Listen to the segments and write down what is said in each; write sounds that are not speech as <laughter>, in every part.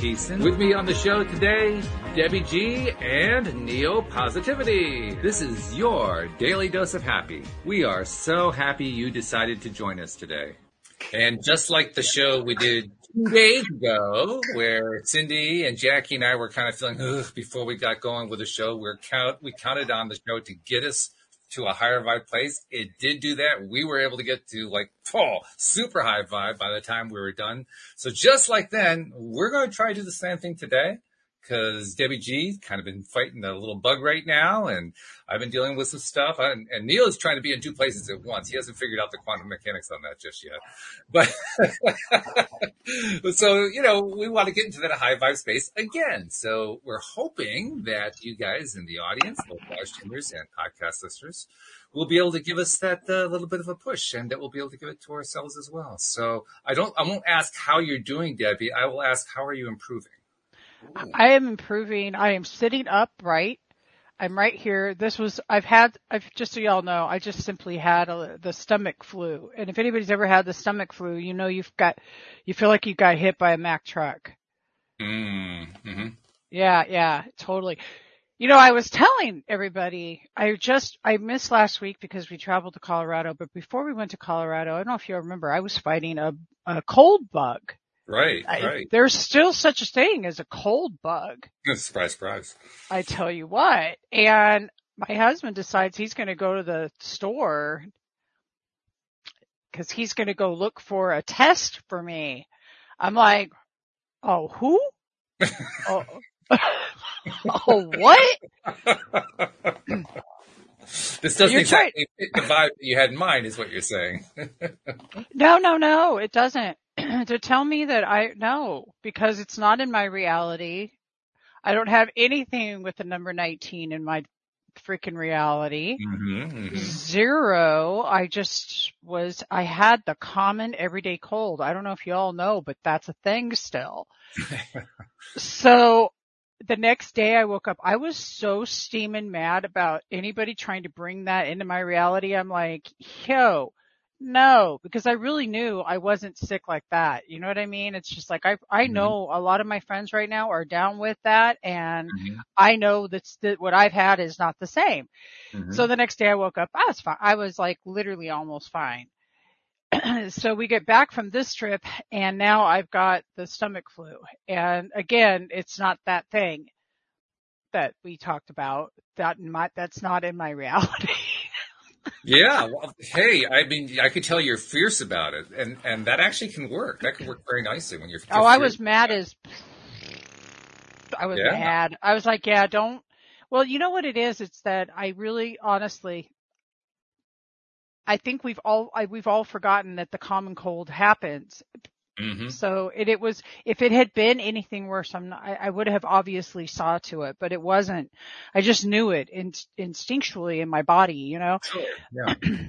With me on the show today, Debbie G and Neo Positivity. This is your daily dose of happy. We are so happy you decided to join us today. And just like the show we did two days ago, where Cindy and Jackie and I were kind of feeling Ugh, before we got going with the show, we count we counted on the show to get us to a higher vibe place. It did do that. We were able to get to like, oh, super high vibe by the time we were done. So just like then, we're going to try to do the same thing today because Debbie G kind of been fighting a little bug right now, and I've been dealing with some stuff. And, and Neil is trying to be in two places at once. He hasn't figured out the quantum mechanics on that just yet. But <laughs> so you know, we want to get into that high vibe space again. So we're hoping that you guys in the audience, both live streamers and podcast listeners, will be able to give us that uh, little bit of a push, and that we'll be able to give it to ourselves as well. So I don't, I won't ask how you're doing, Debbie. I will ask how are you improving. I am improving. I am sitting upright. I'm right here. This was, I've had, I've just so y'all know, I just simply had a, the stomach flu. And if anybody's ever had the stomach flu, you know you've got, you feel like you got hit by a Mack truck. Mm-hmm. Yeah, yeah, totally. You know, I was telling everybody, I just, I missed last week because we traveled to Colorado, but before we went to Colorado, I don't know if you remember, I was fighting a, a cold bug. Right, I- right. there's still such a thing as a cold bug. <laughs> surprise, surprise. I tell you what. And my husband decides he's going to go to the store because he's going to go look for a test for me. I'm like, oh, who? <laughs> oh, oh, <laughs> what? <clears throat> this doesn't You're exactly fit the vibe that you had in mind, is what you're saying. No, no, no, it doesn't. <clears throat> to tell me that I, no, because it's not in my reality. I don't have anything with the number 19 in my freaking reality. mm-hmm, Zero. I just was, I had the common everyday cold. I don't know if you all know, but that's a thing still. <laughs> so the next day I woke up, I was so steaming mad about anybody trying to bring that into my reality. I'm like, yo, no, because I really knew I wasn't sick like that. You know what I mean? It's just like I I Mhm. know a lot of my friends right now are down with that and Mhm, I know that's that what I've had is not the same. mhm. So the next day I woke up, I was fine. I was like literally almost fine. <clears throat> so we get back from this trip and now I've got the stomach flu. And again, it's not that thing that we talked about. That my, that's not in my <laughs> reality. Yeah. Well, hey, I mean, I could tell you're fierce about it, and and that actually can work. That can work very nicely when you're. oh, I was mad as, I was Yeah. mad. I was like, yeah, don't, well, you know what it is? It's that I really honestly, I think we've all, I, we've all forgotten that the common cold happens. Mhm. So it, it was, if it had been anything worse, I'm not, I, I would have obviously saw to it, but it wasn't. I just knew it in, instinctually in my body, you know? Sure. Yeah. <clears throat>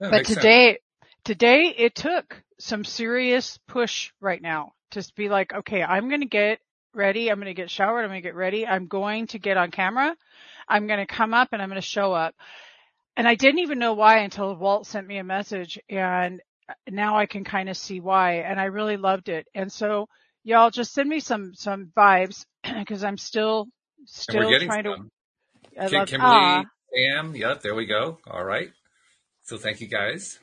But makes sense. today, today it took some serious push right now to be like, okay, I'm going to get ready. I'm going to get showered. I'm going to get ready. I'm going to get on camera. I'm going to come up and I'm going to show up. And I didn't even know why until Walt sent me a message and now I can kind of see why. And I really loved it. And so y'all just send me some, some vibes <clears throat> because I'm still, and still we're getting trying some. to, I Kim, love, Kimberly, ah, Sam, yep, there we go. All right. So thank you guys.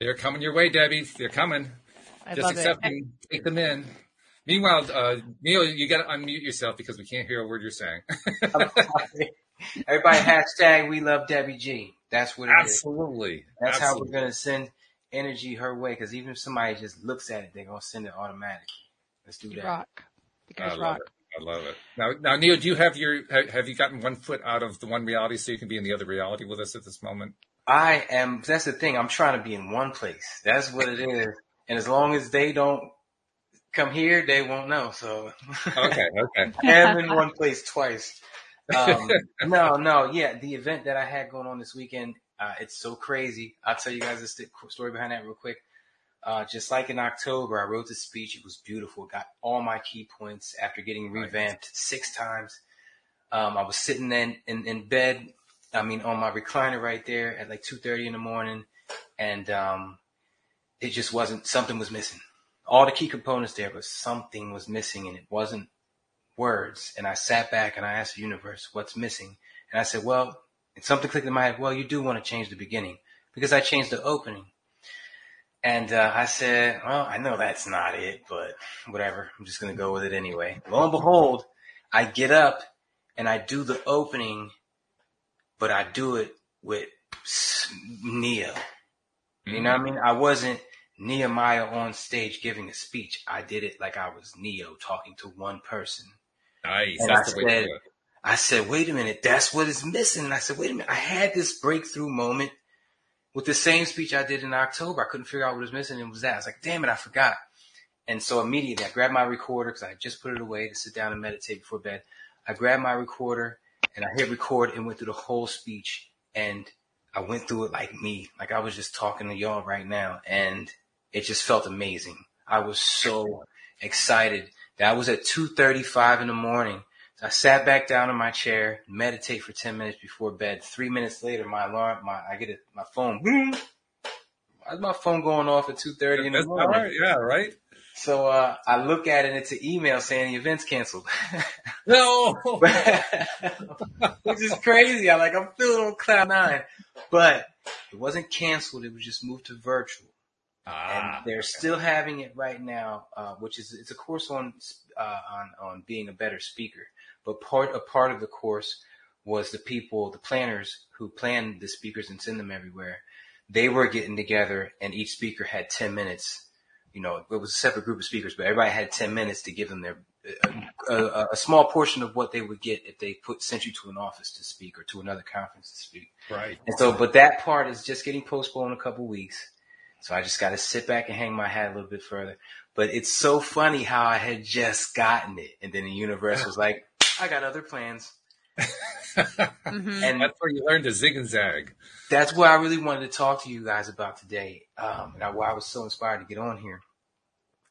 They're coming your way, Debbie. They're coming. I Just love accept it. them. Take them in. Meanwhile, uh, Neil, you got to unmute yourself because we can't hear a word you're saying. <laughs> Everybody hashtag we love Debbie G. That's what it is. Absolutely. That's how we're gonna send energy her way. Because even if somebody just looks at it, they're gonna send it automatic. Let's do that. rock. You I guys love rock. it. I love it. Now, now, Neil, do you have your have, have you gotten one foot out of the one reality so you can be in the other reality with us at this moment? I am. That's the thing. I'm trying to be in one place. That's what it is. And as long as they don't come here, they won't know. So Okay, <laughs> okay. I am in one place twice. Um, <laughs> no, no, yeah. The event that I had going on this weekend, uh, it's so crazy. I'll tell you guys the st- story behind that real quick. Uh, just like in October, I wrote the speech. It was beautiful. Got all my key points after getting revamped six times. Um, I was sitting in, in, in bed. I mean, on my recliner right there at like 2.30 in the morning. And, um, it just wasn't, something was missing. All the key components there, but something was missing and it wasn't words. And I sat back and I asked the universe, what's missing? And I said, well, and something clicked in my head, well, you do want to change the beginning because I changed the opening. And uh, I said, well, I know that's not it, but whatever. I'm just going to go with it anyway. Lo and behold, I get up and I do the opening, but I do it with Neo. You know what I mean? I wasn't Nehemiah on stage giving a speech. I did it like I was Neo talking to one person. Nice. And I said, I said, wait a minute, that's what is missing. And I said, wait a minute, I had this breakthrough moment with the same speech I did in October. I couldn't figure out what was missing. And it was that. I was like, damn it, I forgot. And so immediately I grabbed my recorder because I just put it away to sit down and meditate before bed. I grabbed my recorder and I hit record and went through the whole speech. And I went through it like me, like I was just talking to y'all right now. And it just felt amazing. I was so excited. That was at 2.35 in the morning I sat back down in my chair, meditate for 10 minutes before bed. Three minutes later, my alarm, my, I get it, my phone, boom. Why's my phone going off at 2.30 in the morning? Right. Yeah, right. So, uh, I look at it and it's an email saying the event's canceled. <laughs> no! <laughs> Which is crazy. I'm like, I'm feeling on cloud nine, but it wasn't canceled. It was just moved to virtual. Ah, and they're okay. still having it right now, uh, which is, it's a course on, uh, on, on being a better speaker. But part a part of the course was the people, the planners who planned the speakers and send them everywhere. They were getting together, and each speaker had ten minutes. You know, it was a separate group of speakers, but everybody had ten minutes to give them their a, a, a, small portion of what they would get if they put sent you to an office to speak or to another conference to speak. Right. And so, but that part is just getting postponed a couple weeks. So I just got to sit back and hang my hat a little bit further. But it's so funny how I had just gotten it, and then the universe <laughs> was like, I got other plans. mm-hmm. And that's where you learn to zig and zag. That's what I really wanted to talk to you guys about today. Um, and why I was so inspired to get on here.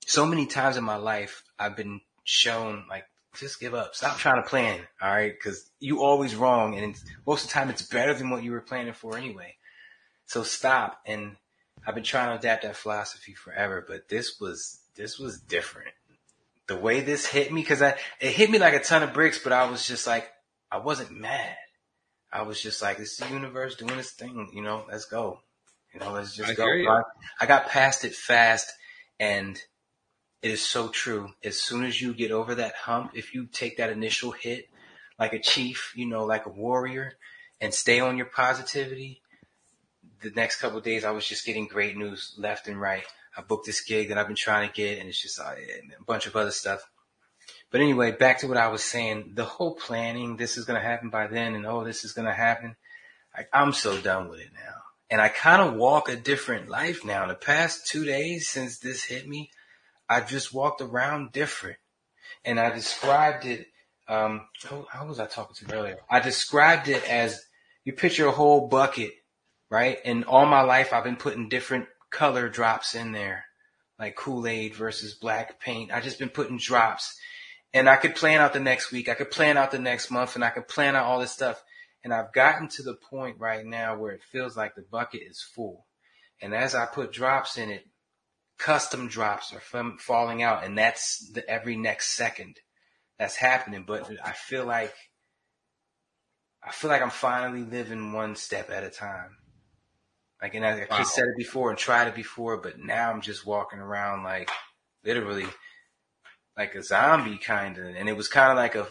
So many times in my life, I've been shown like, just give up. Stop trying to plan. All right. Cause you always wrong. And most of the time it's better than what you were planning for anyway. So stop. And I've been trying to adapt that philosophy forever, but this was, this was different the way this hit me, cause I, it hit me like a ton of bricks, but I was just like, I wasn't mad. I was just like, this is the universe doing its thing, you know, let's go. You know, let's just I go. I, I got past it fast and it is so true. As soon as you get over that hump, if you take that initial hit like a chief, you know, like a warrior and stay on your positivity, the next couple days I was just getting great news left and right. I booked this gig that I've been trying to get, and it's just uh, a bunch of other stuff. But anyway, back to what I was saying. The whole planning, this is going to happen by then, and oh, this is going to happen. I, I'm so done with it now. And I kind of walk a different life now. The past two days since this hit me, I've just walked around different. And I described it, um, how, how was I talking to earlier? I described it as you picture a whole bucket, right? And all my life I've been putting different color drops in there, like Kool-Aid versus black paint. I just been putting drops and I could plan out the next week. I could plan out the next month and I could plan out all this stuff. And I've gotten to the point right now where it feels like the bucket is full. And as I put drops in it, custom drops are falling out and that's the every next second that's happening. But I feel like, I feel like I'm finally living one step at a time. Like, and I, wow. I said it before and tried it before, but now I'm just walking around like literally like a zombie kind of. And it was kind of like a,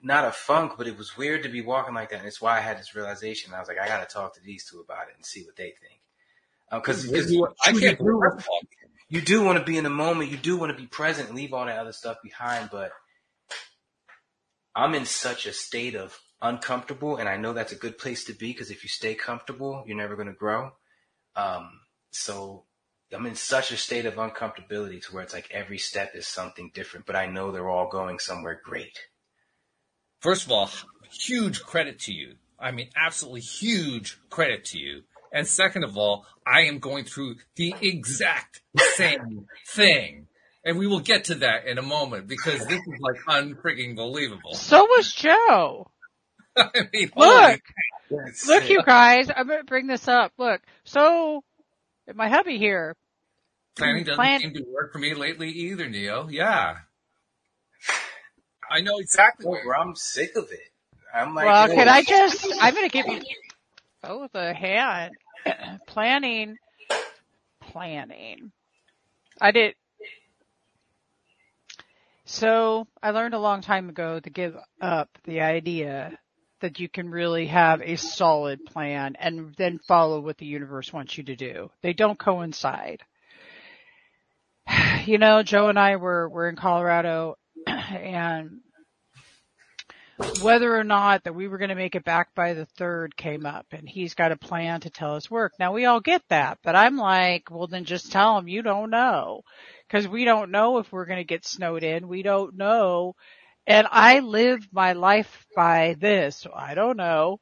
not a funk, but it was weird to be walking like that. And it's why I had this realization. I was like, I got to talk to these two about it and see what they think. Because um, you, I can't do, you do want to <laughs> be in the moment. You do want to be present and leave all that other stuff behind. But I'm in such a state of uncomfortable. And I know that's a good place to be because if you stay comfortable, you're never going to grow. Um, so I'm in such a state of uncomfortability to where it's like every step is something different, but I know they're all going somewhere great. First of all, huge credit to you. I mean, absolutely huge credit to you. And second of all, I am going through the exact same <laughs> thing. And we will get to that in a moment because this is like unfreaking believable. So was Joe. <laughs> I mean, Look, Look, you guys, I'm gonna bring this up. Look, so my hubby here, Planning doesn't Plan- seem to work for me lately either, Neo. Yeah. I know exactly. Oh, Where, I'm sick of it. I'm like, well, can I just, <laughs> I'm going to give you both a hand. <clears throat> planning, planning. I did. So I learned a long time ago to give up the idea that you can really have a solid plan and then follow what the universe wants you to do. They don't coincide. <sighs> You know, Joe and I were, were in Colorado <clears throat> and whether or not that we were going to make it back by the third came up and he's got a plan to tell us work. Now we all get that, but I'm like, well then just tell him you don't know because we don't know if we're going to get snowed in. We don't know. And I live my life by this. I don't know.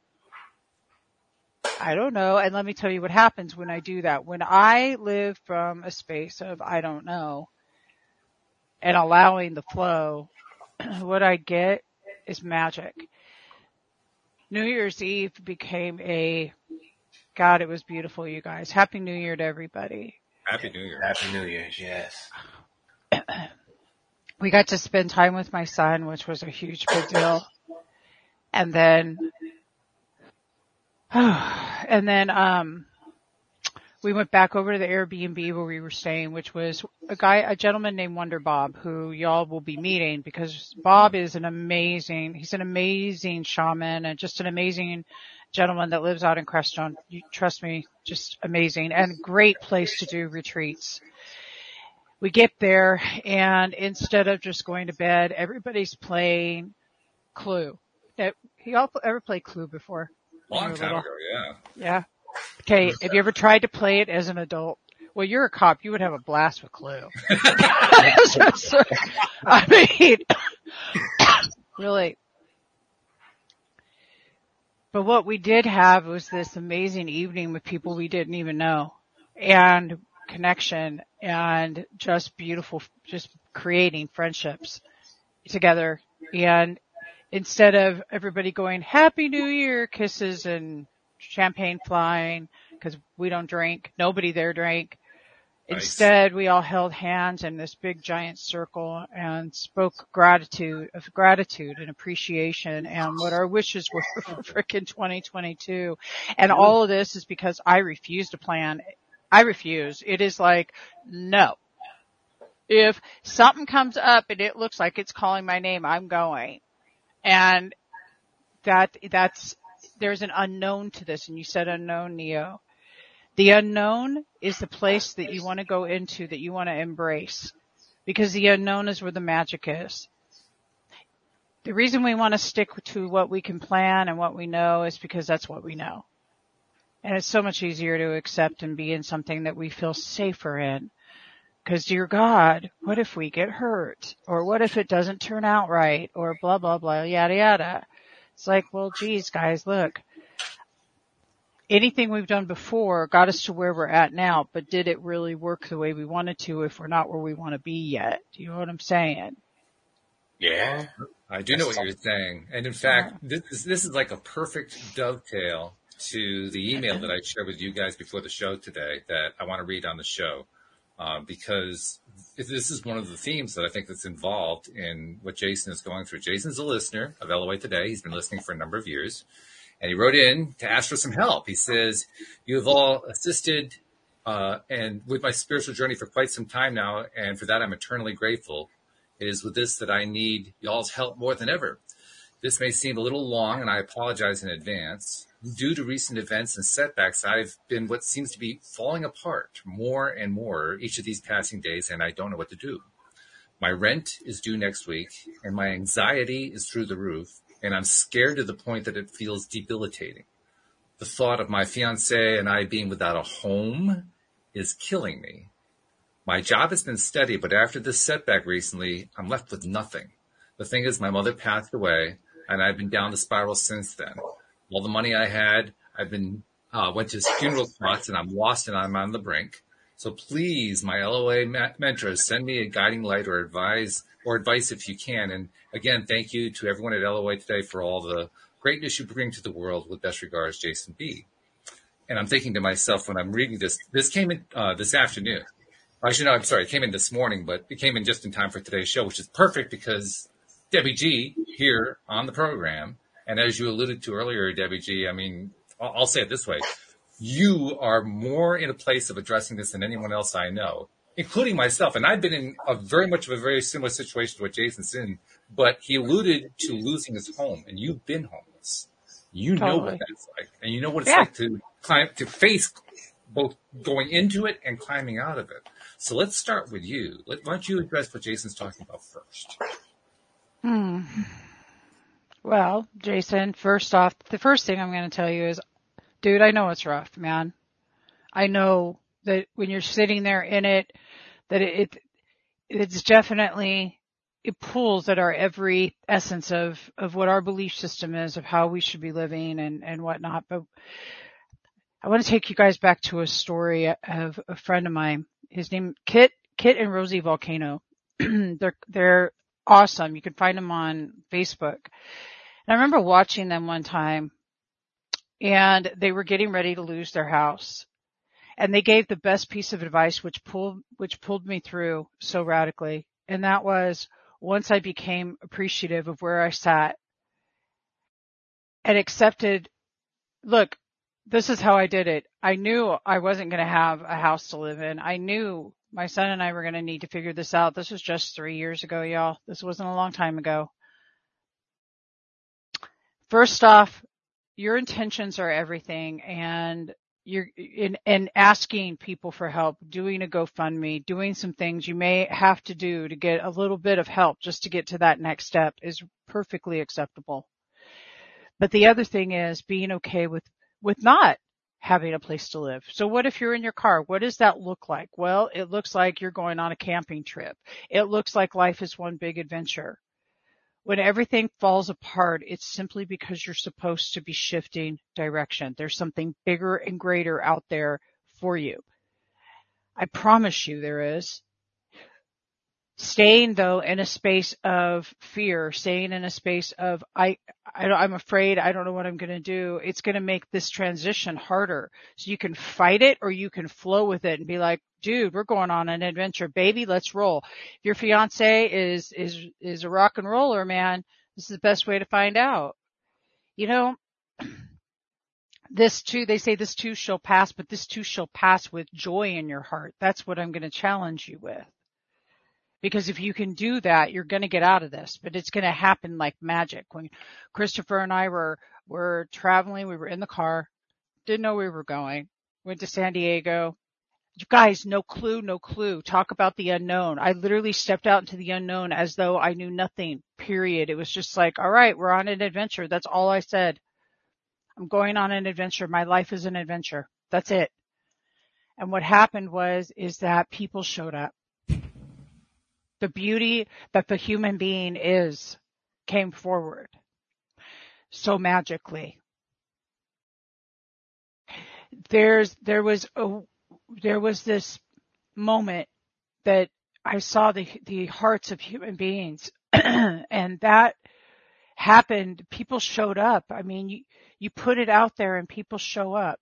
I don't know. And let me tell you what happens when I do that. When I live from a space of I don't know and allowing the flow, <clears throat> what I get is magic. New Year's Eve became a, God, it was beautiful, you guys. Happy New Year to everybody. Happy New Year. Happy New Year's, yes. <clears throat> We got to spend time with my son, which was a huge big deal. And then, <sighs> and then, um, we went back over to the Airbnb where we were staying, which was a guy, a gentleman named Wonder Bob, who y'all will be meeting because Bob is an amazing, he's an amazing shaman and just an amazing gentleman that lives out in Crestone. You trust me, just amazing and great place to do retreats. We get there and instead of just going to bed, everybody's playing Clue. Now, Y'all ever played Clue before? Long time ago, yeah. Yeah. Okay. Have you ever tried to play it as an adult? Well, you're a cop. You would have a blast with Clue. <laughs> <laughs> I mean, <coughs> really. But what we did have was this amazing evening with people we didn't even know and connection and just beautiful, just creating friendships together. And instead of everybody going happy new year kisses and champagne flying because we don't drink, nobody there drank. Nice. Instead, we all held hands in this big giant circle and spoke gratitude of gratitude and appreciation and what our wishes were <laughs> for frickin' 2022. And all of this is because I refused to plan. I refuse. It is like, no. If something comes up and it looks like it's calling my name, I'm going. And that, that's, there's an unknown to this and you said unknown, Neo. The unknown is the place that you want to go into, that you want to embrace. Because the unknown is where the magic is. The reason we want to stick to what we can plan and what we know is because that's what we know. And it's so much easier to accept and be in something that we feel safer in. Cause dear God, what if we get hurt? Or what if it doesn't turn out right? Or blah, blah, blah, yada, yada. It's like, well, geez, guys, look, anything we've done before got us to where we're at now, but did it really work the way we wanted to if we're not where we want to be yet? Do you know what I'm saying? Yeah. I do know what you're saying. And in fact, this is, this is like a perfect dovetail to the email that I shared with you guys before the show today that I want to read on the show. Uh, because this is one of the themes that I think that's involved in what Jason is going through. Jason's a listener of LOA Today. He's been listening for a number of years. And he wrote in to ask for some help. He says, you have all assisted uh, and with my spiritual journey for quite some time now, and for that I'm eternally grateful. It is with this that I need y'all's help more than ever. This may seem a little long, and I apologize in advance. Due to recent events and setbacks, I've been what seems to be falling apart more and more each of these passing days, and I don't know what to do. My rent is due next week, and my anxiety is through the roof, and I'm scared to the point that it feels debilitating. The thought of my fiance and I being without a home is killing me. My job has been steady, but after this setback recently, I'm left with nothing. The thing is, my mother passed away, and I've been down the spiral since then. All the money I had, I've been uh, went to funeral costs, and I'm lost, and I'm on the brink. So please, my LOA mentors, send me a guiding light or advise or advice if you can. And again, thank you to everyone at LOA today for all the greatness you bring to the world. With best regards, Jason B. And I'm thinking to myself when I'm reading this, this came in uh, this afternoon, Actually, no, I'm sorry. It came in this morning, but it came in just in time for today's show, which is perfect because Debbie G here on the program. And as you alluded to earlier, Debbie G, I mean, I'll, I'll say it this way. You are more in a place of addressing this than anyone else I know, including myself. And I've been in a very much of a very similar situation to what Jason's in, but he alluded to losing his home and you've been homeless. You know what that's like and you know what it's Yeah. like to climb, to face both going into it and climbing out of it. So let's start with you. Let, why don't you address what Jason's talking about first? Hmm. Well, Jason, first off, the first thing I'm going to tell you is, dude, I know it's rough, man. I know that when you're sitting there in it, that it, it it's definitely it pulls at our every essence of of what our belief system is of how we should be living and and whatnot. But I want to take you guys back to a story of a friend of mine. His name Kit Kit and Rosie Volcano. <clears throat> they're they're awesome. You can find them on Facebook. And I remember watching them one time and they were getting ready to lose their house. And they gave the best piece of advice which pulled which pulled me through so radically. And that was once I became appreciative of where I sat and accepted look, this is how I did it. I knew I wasn't going to have a house to live in. I knew my son and I were going to need to figure this out. This was just three years ago, y'all. This wasn't a long time ago. First off, your intentions are everything and you're in, in asking people for help, doing a GoFundMe, doing some things you may have to do to get a little bit of help just to get to that next step is perfectly acceptable. But the other thing is being okay with, with not having a place to live. So what if you're in your car? What does that look like? Well, it looks like you're going on a camping trip. It looks like life is one big adventure. When everything falls apart, it's simply because you're supposed to be shifting direction. There's something bigger and greater out there for you. I promise you there is. Staying though in a space of fear, staying in a space of I, I I'm afraid I don't know what I'm going to do. It's going to make this transition harder. So you can fight it or you can flow with it and be like, dude, we're going on an adventure, baby. Let's roll. If your fiance is, is, is a rock and roller, man, this is the best way to find out. You know, <clears throat> this too, they say this too shall pass, but this too shall pass with joy in your heart. That's what I'm going to challenge you with. Because if you can do that, you're going to get out of this, but it's going to happen like magic. When Christopher and I were, were traveling, we were in the car, didn't know we were going, went to San Diego. You guys, no clue, no clue. Talk about the unknown. I literally stepped out into the unknown as though I knew nothing, period. It was just like, all right, we're on an adventure. That's all I said. I'm going on an adventure. My life is an adventure. That's it. And what happened was, is that people showed up the beauty that the human being is came forward so magically. There's, there was a, there was this moment that I saw the, the hearts of human beings <clears throat> and that happened. People showed up. I mean, you, you put it out there and people show up,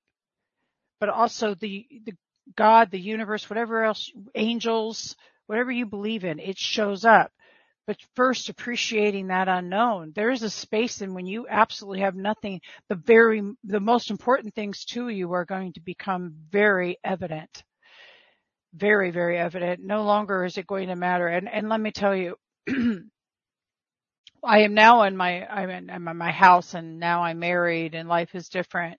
but also the, the God, the universe, whatever else, angels, whatever you believe in, it shows up. But first appreciating that unknown. There is a space and when you absolutely have nothing, the very, the most important things to you are going to become very evident. Very, very evident. No longer is it going to matter. And, and let me tell you, <clears throat> I am now in my, I'm in, I'm in my house and now I'm married and life is different.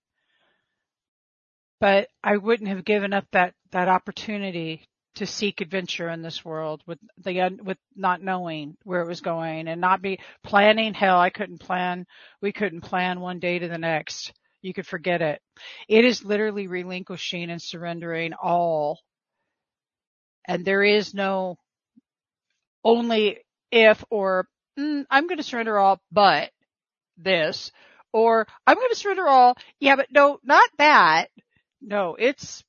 But I wouldn't have given up that, that opportunity to seek adventure in this world with the with not knowing where it was going and not be planning hell. I couldn't plan we couldn't plan one day to the next. You could forget it. It is literally relinquishing and surrendering all. And there is no only if or mm, I'm going to surrender all but this or I'm going to surrender all. Yeah but no not that. No it's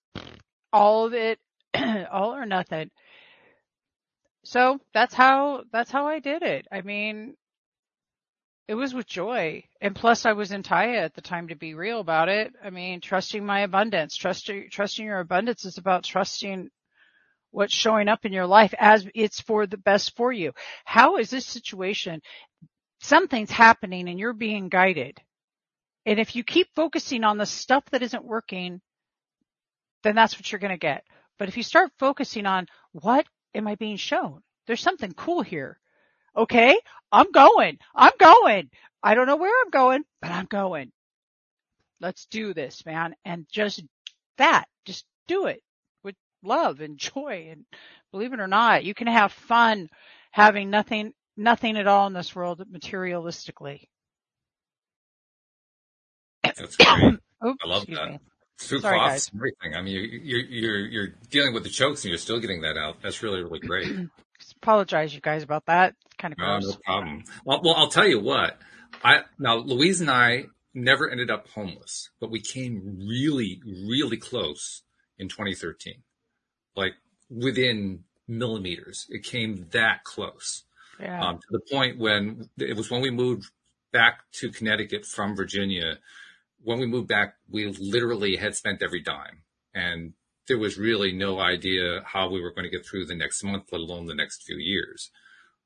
all of it <clears throat> all or nothing. So that's how, that's how I did it. I mean, it was with joy. And plus I was in Taya at the time to be real about it. I mean, trusting my abundance, trusting, trusting your abundance is about trusting what's showing up in your life as it's for the best for you. How is this situation? Something's happening and you're being guided. And if you keep focusing on the stuff that isn't working, then that's what you're going to get. But if you start focusing on what am I being shown? There's something cool here. Okay. I'm going. I'm going. I don't know where I'm going, but I'm going. Let's do this, man. And just that, just do it with love and joy. And believe it or not, you can have fun having nothing, nothing at all in this world materialistically. That's great. <coughs> Oops, I love that. me. Through Sorry, cloths guys. and everything. I mean, you, you're, you're, you're dealing with the chokes and you're still getting that out. That's really, really great. <clears throat> Apologize, you guys, about that. It's kind of No, gross. no problem. Well, well, I'll tell you what. I now Louise and I never ended up homeless, but we came really, really close in 2013. Like within millimeters, it came that close. Yeah. Um, to the point when it was when we moved back to Connecticut from Virginia. When we moved back, we literally had spent every dime, and there was really no idea how we were going to get through the next month, let alone the next few years.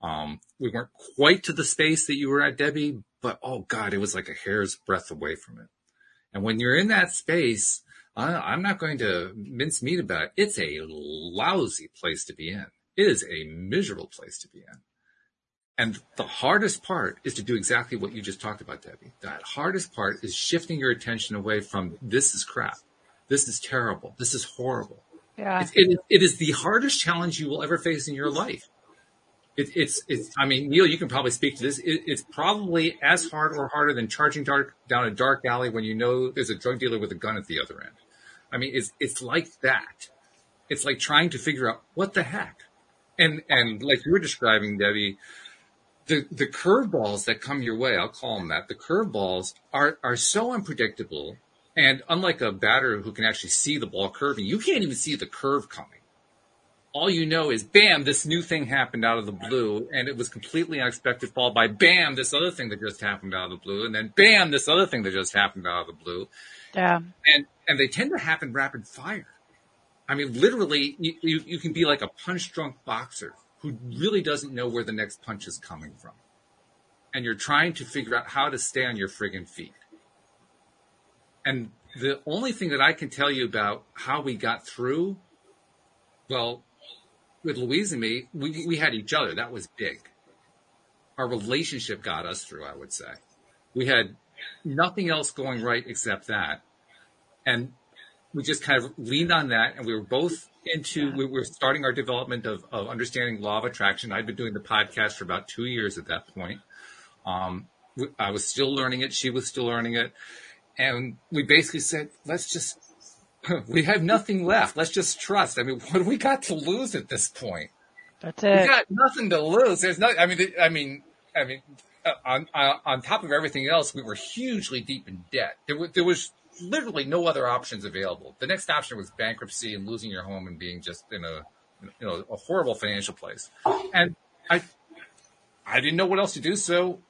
Um, we weren't quite to the space that you were at, Debbie, but oh God, it was like a hair's breadth away from it. And when you're in that space, I'm not going to mince meat about it. It's a lousy place to be in. It is a miserable place to be in. And the hardest part is to do exactly what you just talked about, Debbie. That hardest part is shifting your attention away from this is crap. This is terrible. This is horrible. yeah. It, it, it is the hardest challenge you will ever face in your life. It, it's, it's, I mean, Neil, you can probably speak to this. It, it's probably as hard or harder than charging dark, down a dark alley when you know there's a drug dealer with a gun at the other end. I mean, it's, it's like that. It's like trying to figure out what the heck. And, and like you were describing, Debbie, the, the curveballs that come your way, I'll call them that. The curveballs are, are so unpredictable. And unlike a batter who can actually see the ball curving, you can't even see the curve coming. All you know is bam, this new thing happened out of the blue and it was completely unexpected followed by bam, this other thing that just happened out of the blue and then bam, this other thing that just happened out of the blue. Yeah. And, and they tend to happen rapid fire. I mean, literally, you, you, you can be like a punch drunk boxer who really doesn't know where the next punch is coming from. And you're trying to figure out how to stay on your friggin' feet. And the only thing that I can tell you about how we got through, well, with Louise and me, we, we had each other. That was big. Our relationship got us through, I would say. We had nothing else going right except that. And we just kind of leaned on that and we were both into, we were starting our development of, of understanding law of attraction. I'd been doing the podcast for about two years at that point. Um, I was still learning it. She was still learning it. And we basically said, let's just, <laughs> we have nothing left. Let's just trust. I mean, what do we got to lose at this point? That's it. We got nothing to lose. There's no, I mean, I mean, I mean, uh, on, on, on top of everything else, we were hugely deep in debt. There was, there was literally no other options available. The next option was bankruptcy and losing your home and being just in a, you know, a horrible financial place. And I, I didn't know what else to do. So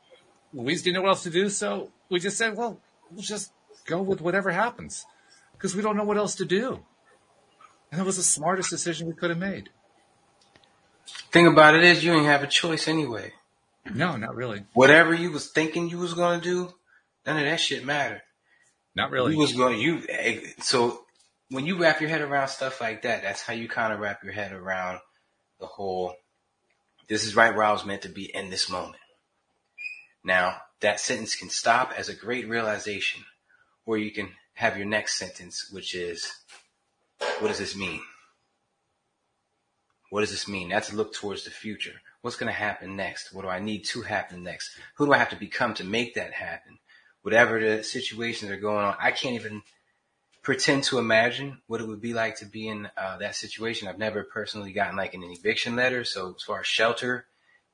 Louise didn't know what else to do. So we just said, well, we'll just go with whatever happens because we don't know what else to do. And that was the smartest decision we could have made. Thing about it is, you didn't have a choice anyway. No, not really. Whatever you was thinking you was gonna do, none of that shit mattered. Not really. You was going you so when you wrap your head around stuff like that, that's how you kind of wrap your head around the whole. This is right where I was meant to be in this moment. Now that sentence can stop as a great realization, or you can have your next sentence, which is, what does this mean? What does this mean? That's a look towards the future. What's going to happen next? What do I need to happen next? Who do I have to become to make that happen? Whatever the situations are going on, I can't even pretend to imagine what it would be like to be in uh, that situation. I've never personally gotten like an eviction letter. So as far as shelter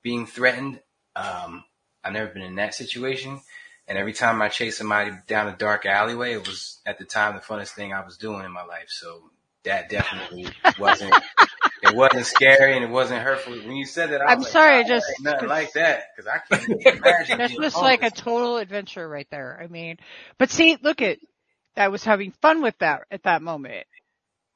being threatened, um, I've never been in that situation. And every time I chased somebody down a dark alleyway, it was at the time the funnest thing I was doing in my life. So that definitely wasn't, it wasn't scary and it wasn't hurtful. When you said that, I I'm like, sorry, I just- ain't nothing like that. Cause I can't <laughs> imagine. That's just like a total adventure right there. I mean, but see, look at, I was having fun with that at that moment.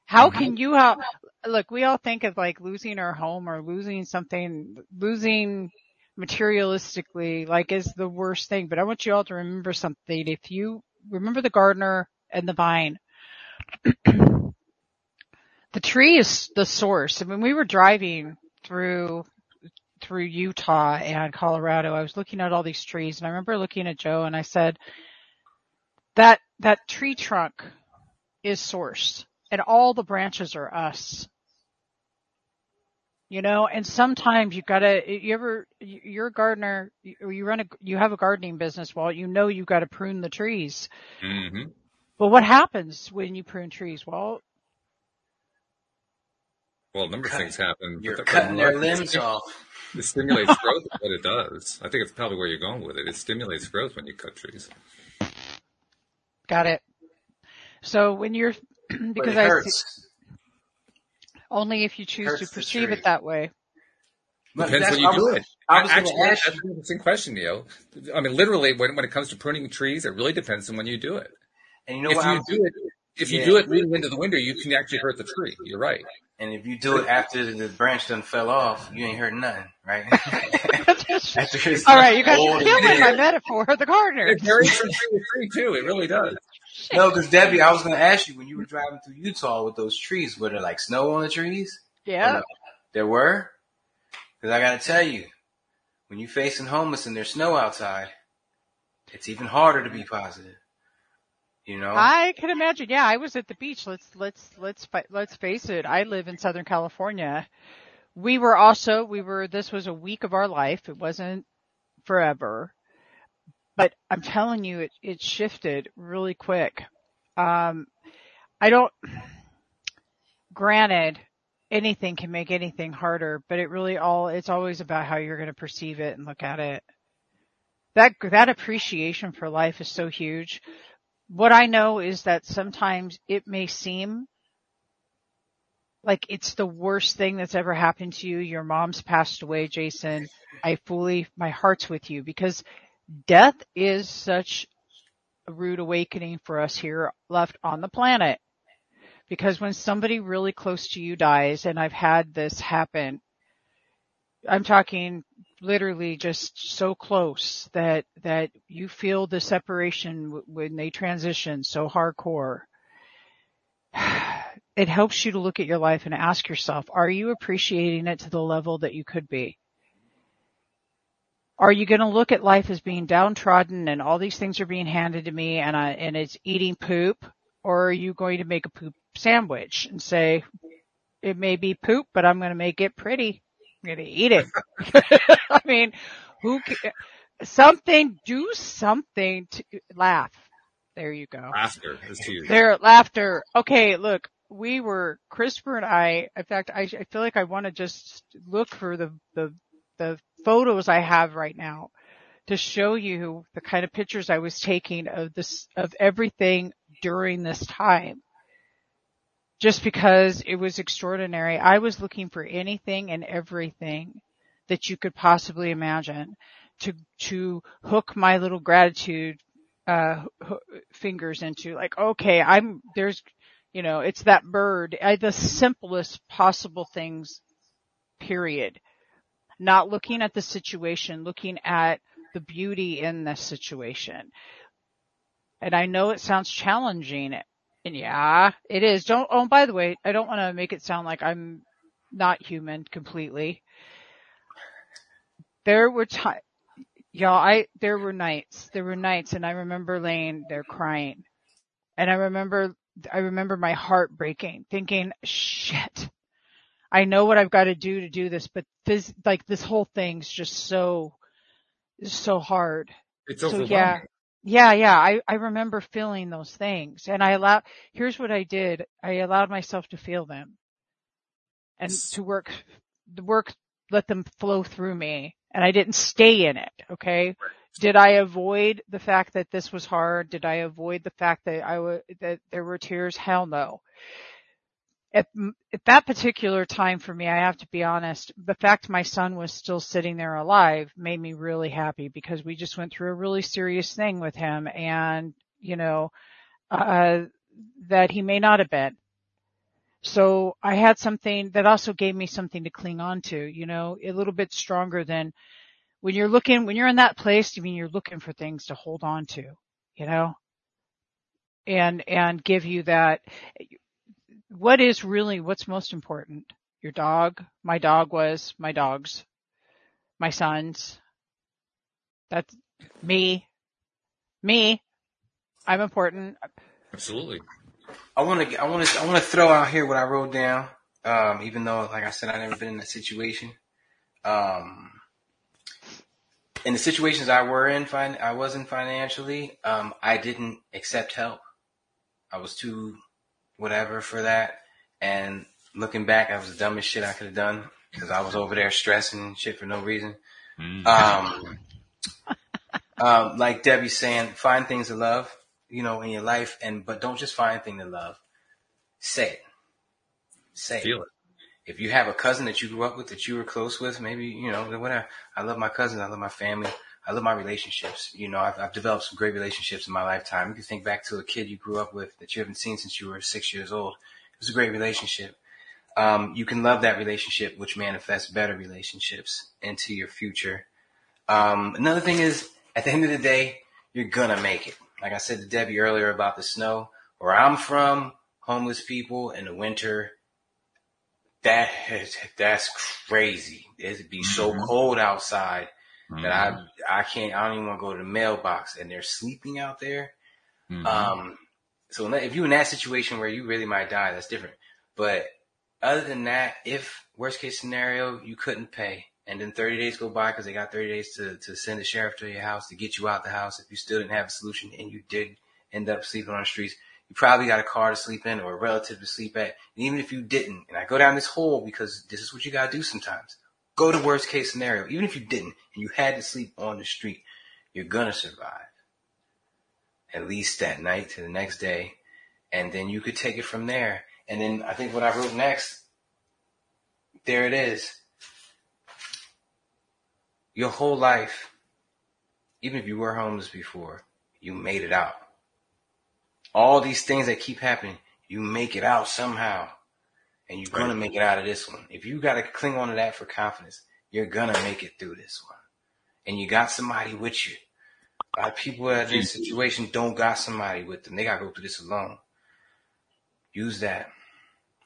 How Mm-hmm. can you have, look, we all think of like losing our home or losing something, losing materialistically, like is the worst thing. But I want you all to remember something. If you remember the gardener and the vine, <clears throat> the tree is the source. I mean, we were driving through through Utah and Colorado, I was looking at all these trees and I remember looking at Joe and I said, that, that tree trunk is sourced and all the branches are us. You know, and sometimes you gotta, you ever, you're a gardener, you run a, you have a gardening business, well, you know you gotta prune the trees. Mm-hmm. But what happens when you prune trees? Well, well, a number of things happen. You're cutting their limbs <laughs> off. It stimulates growth. what it does. I think it's probably where you're going with it. It stimulates growth when you cut trees. Got it. So when you're <clears throat> because I only if you choose to perceive it that way. Depends when you do it. Actually, that's an interesting question, Neil. I mean, literally, when when it comes to pruning trees, it really depends on when you do it. And you know if what? You do it, if you yeah. do it leading into the winter, you can actually hurt the tree. You're right. And if you do it after the branch done fell off, you ain't hurt nothing, right? <laughs> All <laughs> right, you guys are killing my metaphor. The gardener. It varies from tree to tree too. It really does. No, because Debbie, I was going to ask you when you were driving through Utah with those trees, were there like snow on the trees? Yeah. No? There were? Because I got to tell you, when you're facing homeless and there's snow outside, it's even harder to be positive. You know? I can imagine. Yeah, I was at the beach. Let's, let's, let's, let's face it. I live in Southern California. We were also, we were, this was a week of our life. It wasn't forever, but I'm telling you, it, it shifted really quick. Um, I don't, granted, anything can make anything harder, but it really all, it's always about how you're going to perceive it and look at it. That, that appreciation for life is so huge what I know is that sometimes it may seem like it's the worst thing that's ever happened to you. Your mom's passed away, Jason. I fully, my heart's with you because death is such a rude awakening for us here left on the planet. Because when somebody really close to you dies, and I've had this happen, I'm talking literally just so close that that you feel the separation when they transition so hardcore. <sighs> It helps you to look at your life and ask yourself are you appreciating it to the level that you could be? Are you going to look at life as being downtrodden and all these things are being handed to me and I, and it's eating poop? Or are you going to make a poop sandwich and say it may be poop but I'm going to make it pretty I'm going to eat it. <laughs> I mean, who, can, something, do something to laugh. There you go. Laughter is huge. There, laughter. Okay, look, we were, Christopher and I, in fact, I, I feel like I want to just look for the, the, the photos I have right now to show you the kind of pictures I was taking of this, of everything during this time just because it was extraordinary. I was looking for anything and everything that you could possibly imagine to, to hook my little gratitude, uh, fingers into like, okay, I'm, there's, you know, it's that bird, I, the simplest possible things, period. Not looking at the situation, looking at the beauty in the situation. And I know it sounds challenging and yeah, it is. Don't, oh, by the way, I don't want to make it sound like I'm not human completely. There were times, y'all, I, there were nights, there were nights and I remember laying there crying. And I remember, I remember my heart breaking, thinking, shit, I know what I've got to do to do this, but this, like this whole thing's just so, so hard. It's so overwhelming. yeah, yeah, yeah, I, I remember feeling those things and I allowed, here's what I did. I allowed myself to feel them and to work, the work, let them flow through me and I didn't stay in it. Okay. Did I avoid the fact that this was hard? Did I avoid the fact that I was, that there were tears? Hell no at, at that particular time for me, I have to be honest, the fact my son was still sitting there alive made me really happy because we just went through a really serious thing with him and, you know, uh, that he may not have been. So I had something that also gave me something to cling on to, you know, a little bit stronger than when you're looking, when you're in that place, I mean, you're looking for things to hold on to, you know, and, and give you that, what is really, what's most important? Your dog, my dog was, my dogs, my sons. That's me, me. I'm important. Absolutely. I want to, I want to, I want to throw out here what I wrote down. Um, even though, like I said, I've never been in that situation. Um, in the situations I were in, fin- I was in financially, um, I didn't accept help. I was too whatever for that. And looking back, I was the dumbest shit I could have done because I was over there stressing shit for no reason. Mm. Um, <laughs> um, like Debbie's saying, find things to love, you know, in your life, and but don't just find things to love. Say it. Say Feel it. If you have a cousin that you grew up with, that you were close with, maybe you know whatever. I love my cousins. I love my family. I love my relationships. You know, I've, I've developed some great relationships in my lifetime. You can think back to a kid you grew up with that you haven't seen since you were six years old. It was a great relationship. Um, you can love that relationship, which manifests better relationships into your future. Um, another thing is, at the end of the day, you're gonna make it. Like I said to Debbie earlier about the snow, where I'm from, homeless people in the winter, that that's crazy. It'd be so mm-hmm. cold outside mm-hmm. that I mm-hmm. I can't. I don't even want to go to the mailbox, and they're sleeping out there. Mm-hmm. Um, so if you're in that situation where you really might die, that's different. But other than that, if worst case scenario you couldn't pay, and then 30 days go by because they got 30 days to, to send the sheriff to your house to get you out the house. If you still didn't have a solution and you did end up sleeping on the streets, you probably got a car to sleep in or a relative to sleep at. And even if you didn't, and I go down this hole because this is what you got to do sometimes. Go to worst case scenario. Even if you didn't and you had to sleep on the street, you're to survive. At least that night to the next day. And then you could take it from there. And then I think what I wrote next, there it is. Your whole life, even if you were homeless before, you made it out. All these things that keep happening, you make it out somehow and you're gonna make it out of this one. If you gotta cling on to that for confidence, you're gonna make it through this one. And you got somebody with you. A lot of people in this situation don't got somebody with them. They gotta go through this alone. Use that.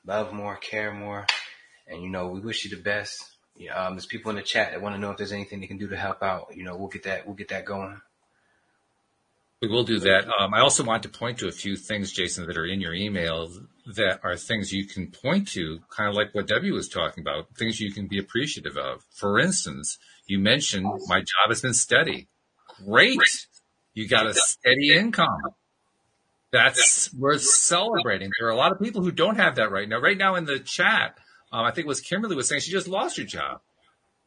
Love more, care more. And you know, we wish you the best. Um, there's people in the chat that want to know if there's anything they can do to help out. You know, we'll get that, we'll get that going. We will do that. Um, I also want to point to a few things, Jason, that are in your email that are things you can point to, kind of like what Debbie was talking about, things you can be appreciative of. For instance, you mentioned my job has been steady. Great. You got a steady income. That's worth celebrating. There are a lot of people who don't have that right now. Right now in the chat, um, I think it was Kimberly was saying she just lost her job.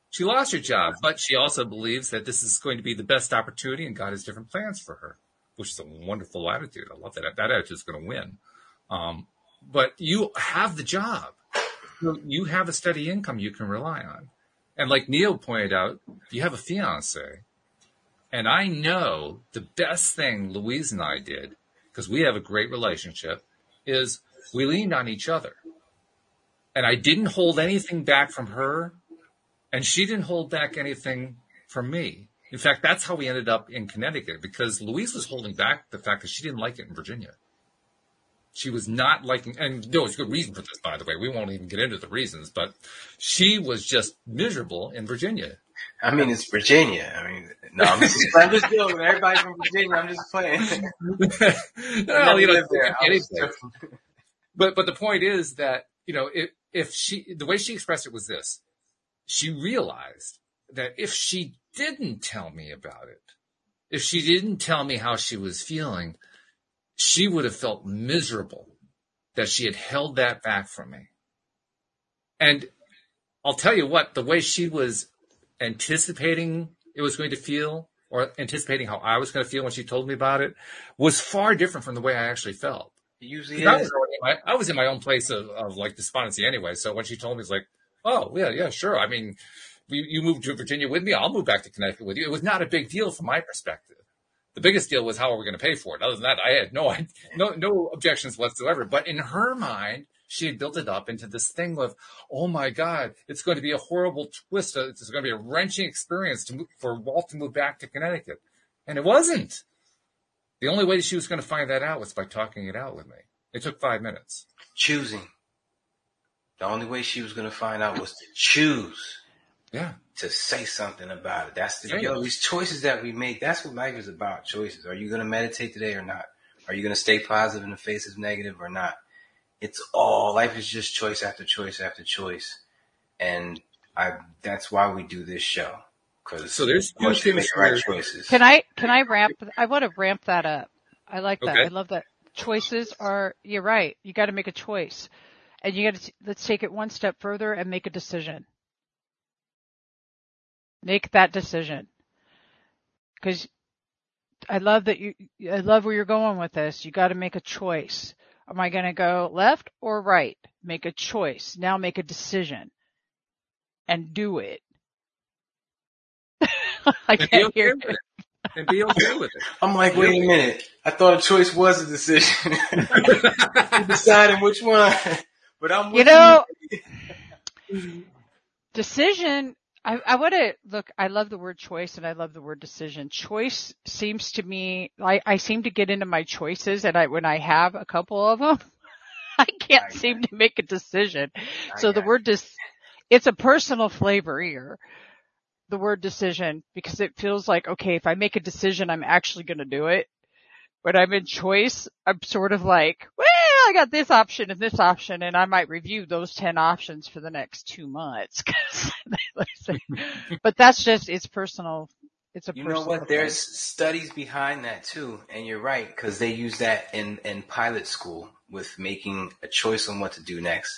She lost her job, but she also believes that this is going to be the best opportunity and God has different plans for her, which is a wonderful attitude. I love that. That attitude is going to win. Um, but you have the job. You have a steady income you can rely on. And like Neil pointed out, you have a fiance. And I know the best thing Louise and I did, because we have a great relationship, is we leaned on each other. And I didn't hold anything back from her, and she didn't hold back anything from me. In fact, that's how we ended up in Connecticut because Louise was holding back the fact that she didn't like it in Virginia. She was not liking, and there was a good reason for this, by the way. We won't even get into the reasons, but she was just miserable in Virginia. I mean, it's Virginia. I mean, no, I'm just, <laughs> I'm just joking. Everybody from Virginia, I'm just playing. <laughs> no, you know, there. but but the point is that you know if if she the way she expressed it was this, she realized that if she didn't tell me about it, if she didn't tell me how she was feeling, she would have felt miserable that she had held that back from me. And I'll tell you what, the way she was anticipating it was going to feel or anticipating how I was going to feel when she told me about it was far different from the way I actually felt. It usually I was, my, I was, in my own place of, of like despondency anyway. So when she told me, it's like, oh yeah, yeah, sure. I mean, you, you moved to Virginia with me. I'll move back to Connecticut with you. It was not a big deal from my perspective the biggest deal was how are we going to pay for it. Other than that, I had no, no, no objections whatsoever. But in her mind, she had built it up into this thing of, oh my God, it's going to be a horrible twist. Uh, it's going to be a wrenching experience to move, for Walt to move back to Connecticut. And it wasn't. The only way she was going to find that out was by talking it out with me. It took five minutes. Choosing. The only way she was going to find out was to choose. Yeah. To say something about it. That's the, yeah. yo, these choices that we make, that's what life is about. Choices. Are you going to meditate today or not? Are you going to stay positive in the face of negative or not? It's all, life is just choice after choice after choice. And I, that's why we do this show. Cause so there's two things right choices. Can I, can I ramp, I want to ramp that up. I like that. Okay. I love that. Choices are, you're right. You got to make a choice and you got to, let's take it one step further and make a decision. Make that decision. Cause I love that you, I love where you're going with this. You got to make a choice. Am I going to go left or right? Make a choice. Now make a decision and do it. <laughs> I can't hear it. And be okay with it. <laughs> I'm like, wait a minute. I thought a choice was a decision. <laughs> deciding which one. But I'm you know, you. decision I, I want to look, I love the word choice and I love the word decision. Choice seems to me, I, I seem to get into my choices and I, when I have a couple of them, <laughs> I can't I seem to make a decision. So the word dis, it's a personal flavor here. The word decision because it feels like, okay, if I make a decision, I'm actually going to do it. When I'm in choice, I'm sort of like, I got this option and this option and I might review those 10 options for the next two months. <laughs> but that's just, it's personal. It's a you know what? There's studies behind that too. And you're right. Cause they use that in, in pilot school with making a choice on what to do next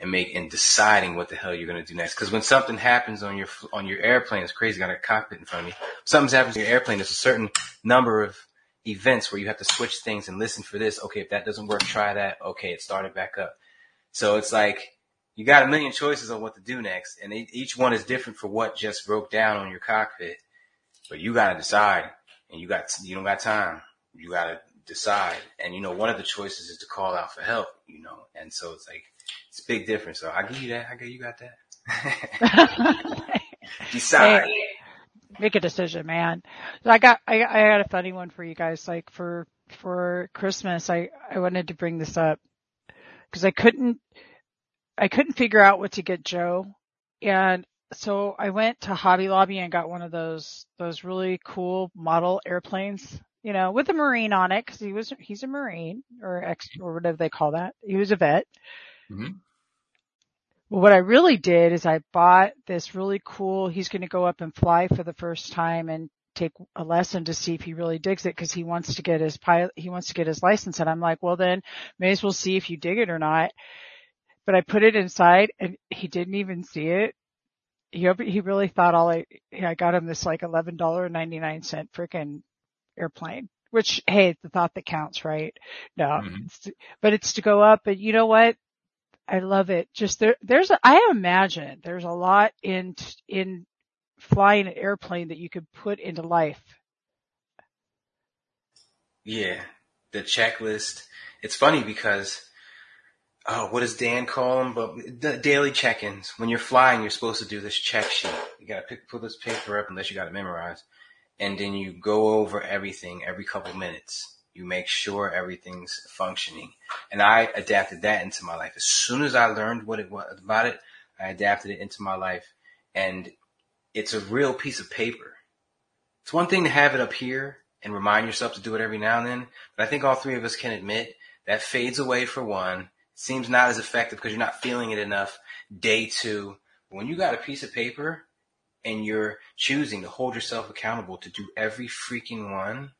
and make and deciding what the hell you're going to do next. Cause when something happens on your, on your airplane, it's crazy. I got a cockpit in front of me. Something happens on your airplane. There's a certain number of events where you have to switch things and listen for this. Okay, if that doesn't work, try that. Okay, it started back up. So it's like you got a million choices on what to do next, and each one is different for what just broke down on your cockpit. But you got to decide, and you got you don't got time. You got to decide, and you know one of the choices is to call out for help. You know, and so it's like it's a big difference. So I give you that. I give you got that. <laughs> <laughs> decide. Hey make a decision, man. I got, I, I got a funny one for you guys. Like for, for Christmas, I, I wanted to bring this up because I couldn't, I couldn't figure out what to get Joe. And so I went to Hobby Lobby and got one of those, those really cool model airplanes, you know, with a Marine on it because he was, he's a Marine or ex, or whatever they call that. He was a vet. Mm-hmm. Well, what I really did is I bought this really cool, he's going to go up and fly for the first time and take a lesson to see if he really digs it because he wants to get his pilot, he wants to get his license. And I'm like, well then may as well see if you dig it or not. But I put it inside and he didn't even see it. He, he really thought all I, I got him this like $11.99 freaking airplane which hey, it's the thought that counts, right? No, mm-hmm. it's, but it's to go up. But you know what? I love it. Just there, there's, a, I imagine there's a lot in, in flying an airplane that you could put into life. Yeah. The checklist. It's funny because, oh, what does Dan call them? But the daily check-ins. When you're flying, you're supposed to do this check sheet. You gotta pick, put this paper up unless you gotta memorize. And then you go over everything every couple minutes you make sure everything's functioning. And I adapted that into my life. As soon as I learned what it was about it, I adapted it into my life. And it's a real piece of paper. It's one thing to have it up here and remind yourself to do it every now and then. But I think all three of us can admit that fades away for one. Seems not as effective because you're not feeling it enough. Day two. When you got a piece of paper and you're choosing to hold yourself accountable to do every freaking one,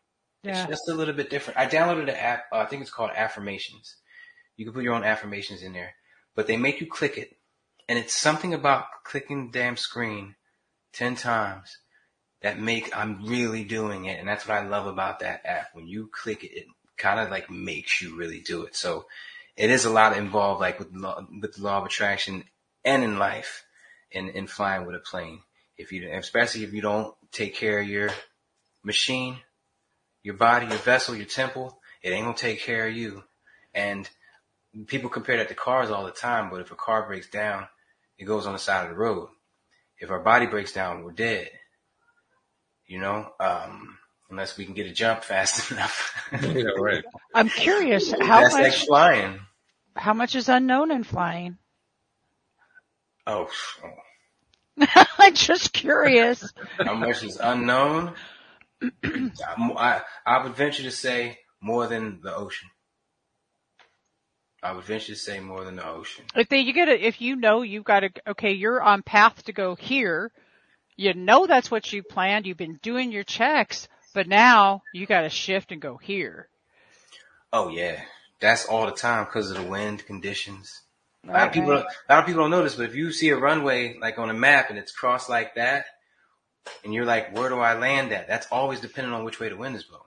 yeah. It's just a little bit different. I downloaded an app. Uh, I think it's called Affirmations. You can put your own affirmations in there, but they make you click it. And it's something about clicking the damn screen 10 times that make, I'm really doing it. And that's what I love about that app. When you click it, it kind of like makes you really do it. So it is a lot involved, like with, law, with the law of attraction and in life and in flying with a plane. If you, especially if you don't take care of your machine, your body, your vessel, your temple, it ain't gonna take care of you. And people compare that to cars all the time, but if a car breaks down, it goes on the side of the road. If our body breaks down, we're dead. You know, um, unless we can get a jump <laughs> fast enough. yeah, right. I'm curious how That's like much flying. how much is unknown in flying. Oh, <laughs> I'm just curious. how much is unknown? I, I would venture to say more than the ocean. I would venture to say more than the ocean. If they, you get it, if you know you've got to, okay, you're on path to go here. You know that's what you planned. You've been doing your checks, but now you got to shift and go here. Oh yeah, that's all the time because of the wind conditions. A lot of people, a lot of people don't notice, but if you see a runway like on a map and it's crossed like that, and you're like, where do I land at? That's always depending on which way the wind is blowing.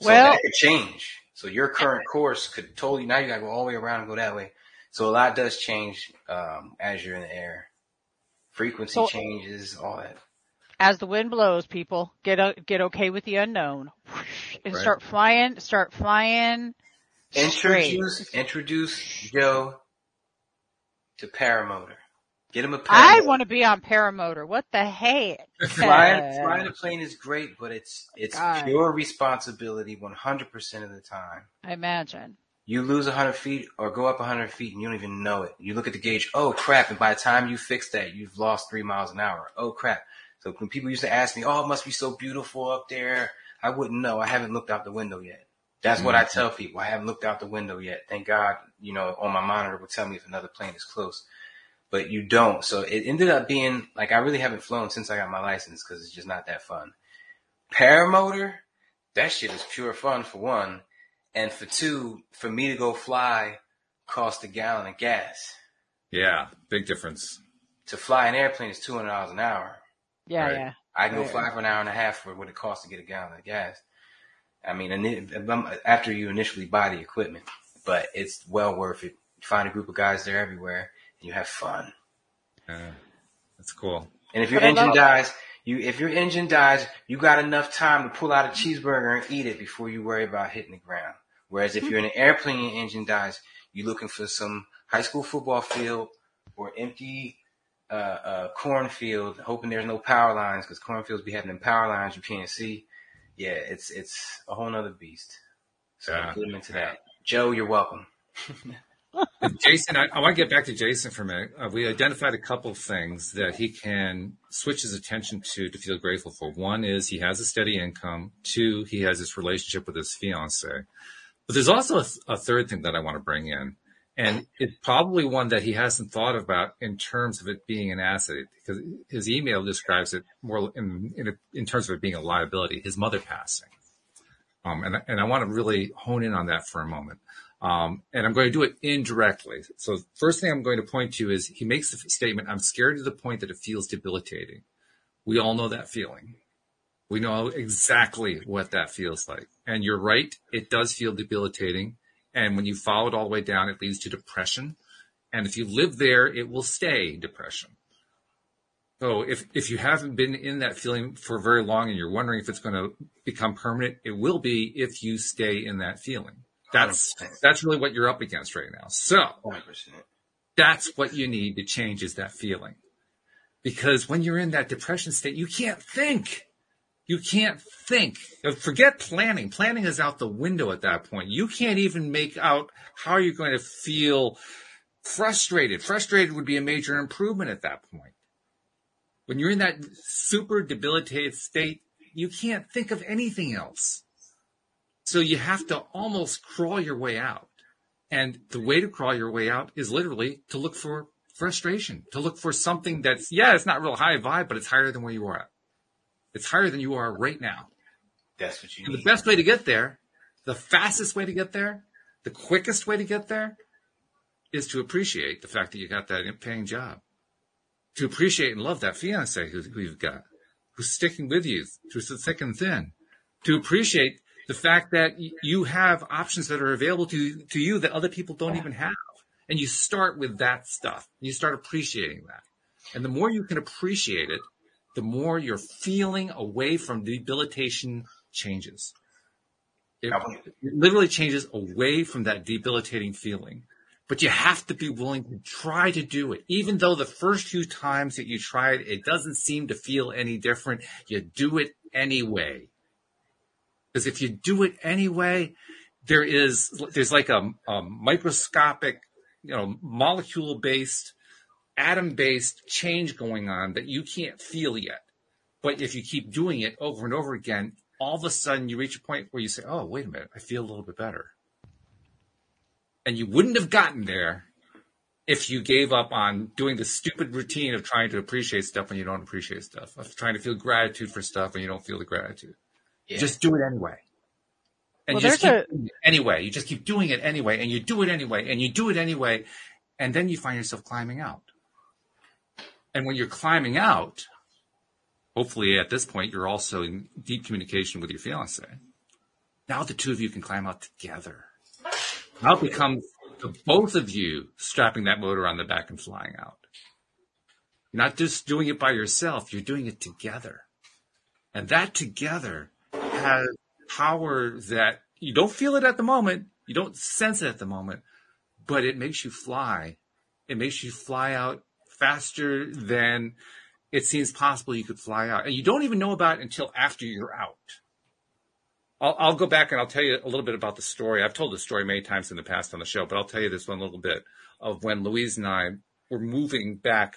So Well- that could change. So your current course could totally now you gotta go all the way around and go that way. So a lot does change um, as you're in the air. Frequency So- changes, all that. As the wind blows, people get o get okay with the unknown and Right. start flying. Start flying. straight. Introduce introduce Joe to paramotor. Get him a paramotor. I want to be on paramotor. What the heck? <laughs> flying flying a plane is great, but it's it's God. pure responsibility 100% of the time. I imagine. You lose 100 feet or go up 100 feet and you don't even know it. You look at the gauge, oh crap, and by the time you fix that, you've lost three miles an hour. Oh crap. So when people used to ask me, oh, it must be so beautiful up there, I wouldn't know. I haven't looked out the window yet. That's what I mm-hmm. tell people. I haven't looked out the window yet. Thank God, you know, on my monitor will tell me if another plane is close. But you don't. So it ended up being like I really haven't flown since I got my license because it's just not that fun. Paramotor, that shit is pure fun for one. And for two, for me to go fly cost a gallon of gas. Yeah, big difference. To fly an airplane is two hundred dollars an hour. Yeah, Right. yeah. I can go Right. fly for an hour and a half for what it costs to get a gallon of gas. I mean, ini- after you initially buy the equipment, but it's well worth it. Find a group of guys there everywhere, and you have fun. Yeah, that's cool. And if your engine dies, you if your engine dies, you got enough time to pull out a cheeseburger and eat it before you worry about hitting the ground. Whereas if you're in an airplane and your engine dies, you're looking for some high school football field or empty uh, uh, cornfield, hoping there's no power lines because cornfields be having them power lines you can't see. Yeah, it's it's a whole nother beast. So Yeah. get them into that. Joe, you're welcome. <laughs> Jason, I, I want to get back to Jason for a minute. Uh, we identified a couple of things that he can switch his attention to to feel grateful for. One is he has a steady income. Two, he has this relationship with his fiance. But there's also a, th- a third thing that I want to bring in. And it's probably one that he hasn't thought about in terms of it being an asset because his email describes it more in, in, in terms of it being a liability, his mother passing. Um, and, and I want to really hone in on that for a moment. Um, and I'm going to do it indirectly. So first thing I'm going to point to is he makes the statement, I'm scared to the point that it feels debilitating. We all know that feeling. We know exactly what that feels like. And you're right. It does feel debilitating. And when you follow it all the way down, it leads to depression. And if you live there, it will stay depression. So if, if you haven't been in that feeling for very long and you're wondering if it's going to become permanent, it will be if you stay in that feeling. That's, 100%. that's really what you're up against right now. So 100%. that's what you need to change is that feeling. Because when you're in that depression state, you can't think. You can't think. Forget planning. Planning is out the window at that point. You can't even make out how you're going to feel frustrated. Frustrated would be a major improvement at that point. When you're in that super debilitated state, you can't think of anything else. So you have to almost crawl your way out. And the way to crawl your way out is literally to look for frustration, to look for something that's, yeah, it's not real high vibe, but it's higher than where you are at. It's higher than you are right now. That's what you And the best way to get there, the fastest way to get there, the quickest way to get there is to appreciate the fact that you got that paying job. To appreciate and love that fiance who, who you've got, who's sticking with you through the thick and thin. To appreciate the fact that you have options that are available to, to you that other people don't even have. And you start with that stuff. You start appreciating that. And the more you can appreciate it, the more your feeling away from debilitation changes. It, it literally changes away from that debilitating feeling. But you have to be willing to try to do it. Even though the first few times that you try it, it doesn't seem to feel any different. You do it anyway. Because if you do it anyway, there is, there's like a, a microscopic, you know, molecule based, atom based change going on that you can't feel yet. But if you keep doing it over and over again, all of a sudden you reach a point where you say, Oh, wait a minute. I feel a little bit better. And you wouldn't have gotten there if you gave up on doing the stupid routine of trying to appreciate stuff when you don't appreciate stuff, of trying to feel gratitude for stuff when you don't feel the gratitude. Yeah. Just do it anyway. And well, you just keep a... doing it anyway. You just keep doing it anyway, and you do it anyway, and you do it anyway, and then you find yourself climbing out. And when you're climbing out, hopefully at this point you're also in deep communication with your fiance. Now the two of you can climb out together. Now it becomes the both of you strapping that motor on the back and flying out. You're not just doing it by yourself, you're doing it together. And that together has power that you don't feel it at the moment, you don't sense it at the moment, but it makes you fly. It makes you fly out faster than it seems possible you could fly out. And you don't even know about it until after you're out. I'll, I'll, go back and I'll tell you a little bit about the story. I've told the story many times in the past on the show, but I'll tell you this one a little bit of when Louise and I were moving back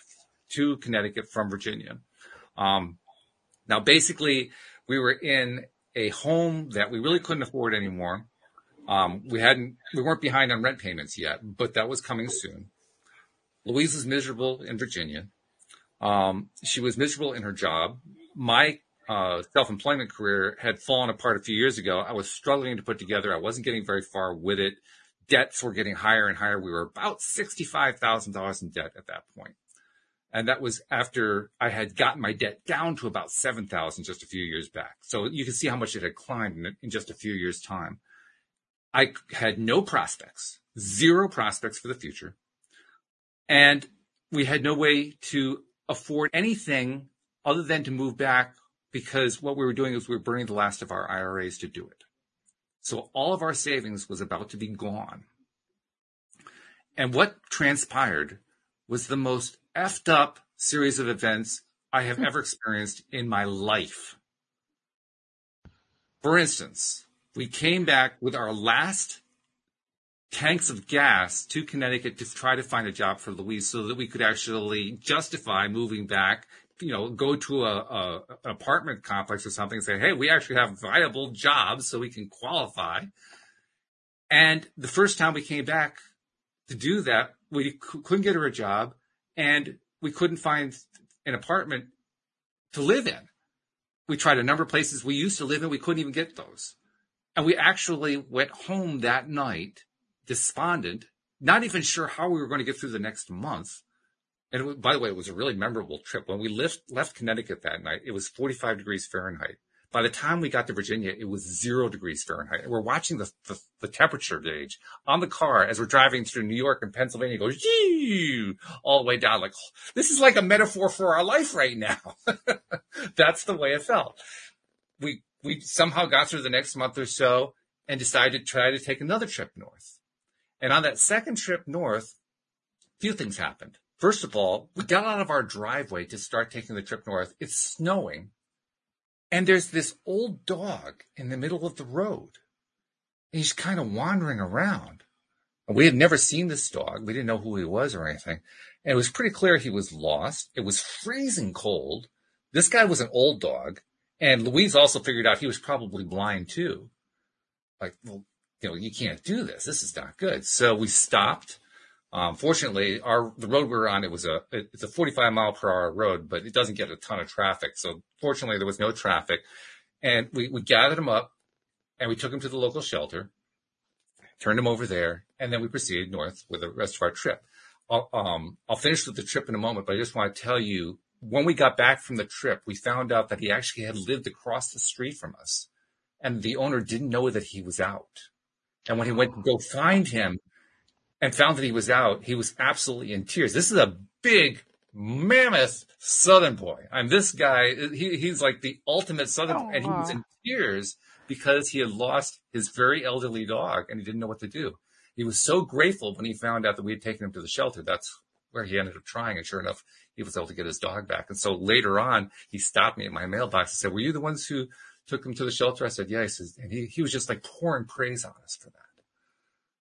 to Connecticut from Virginia. Um, now, basically, we were in a home that we really couldn't afford anymore. Um, we hadn't, we weren't behind on rent payments yet, but that was coming soon. Louise was miserable in Virginia. Um, she was miserable in her job. My uh, self-employment career had fallen apart a few years ago. I was struggling to put together. I wasn't getting very far with it. Debts were getting higher and higher. We were about $65,000 in debt at that point. And that was after I had gotten my debt down to about 7,000 just a few years back. So you can see how much it had climbed in, in just a few years time. I had no prospects, zero prospects for the future. And we had no way to afford anything other than to move back because what we were doing is we were burning the last of our IRAs to do it. So all of our savings was about to be gone. And what transpired was the most effed up series of events I have ever experienced in my life. For instance, we came back with our last tanks of gas to Connecticut to try to find a job for Louise so that we could actually justify moving back you know, go to a, a, an apartment complex or something and say, hey, we actually have viable jobs so we can qualify. And the first time we came back to do that, we couldn't get her a job and we couldn't find an apartment to live in. We tried a number of places we used to live in. We couldn't even get those. And we actually went home that night despondent, not even sure how we were going to get through the next month and was, by the way, it was a really memorable trip. When we left, left Connecticut that night, it was 45 degrees Fahrenheit. By the time we got to Virginia, it was zero degrees Fahrenheit. We're watching the, the, the temperature gauge on the car as we're driving through New York and Pennsylvania goes, all the way down. Like, this is like a metaphor for our life right now. <laughs> That's the way it felt. We, we somehow got through the next month or so and decided to try to take another trip north. And on that second trip north, a few things happened. First of all, we got out of our driveway to start taking the trip north. It's snowing. And there's this old dog in the middle of the road. And he's kind of wandering around. And we had never seen this dog. We didn't know who he was or anything. And it was pretty clear he was lost. It was freezing cold. This guy was an old dog. And Louise also figured out he was probably blind too. Like, well, you know, you can't do this. This is not good. So we stopped um, fortunately, our the road we were on it was a it's a 45 mile per hour road, but it doesn't get a ton of traffic. So fortunately, there was no traffic, and we we gathered him up, and we took him to the local shelter, turned him over there, and then we proceeded north with the rest of our trip. I'll, um, I'll finish with the trip in a moment, but I just want to tell you when we got back from the trip, we found out that he actually had lived across the street from us, and the owner didn't know that he was out. And when he went to go find him, and found that he was out, he was absolutely in tears. This is a big, mammoth Southern boy. I'm this guy. He, he's like the ultimate Southern, oh, and he was in tears because he had lost his very elderly dog and he didn't know what to do. He was so grateful when he found out that we had taken him to the shelter. That's where he ended up trying. And sure enough, he was able to get his dog back. And so later on, he stopped me at my mailbox and said, were you the ones who took him to the shelter? I said, yeah. He says, and he, he was just like pouring praise on us for that.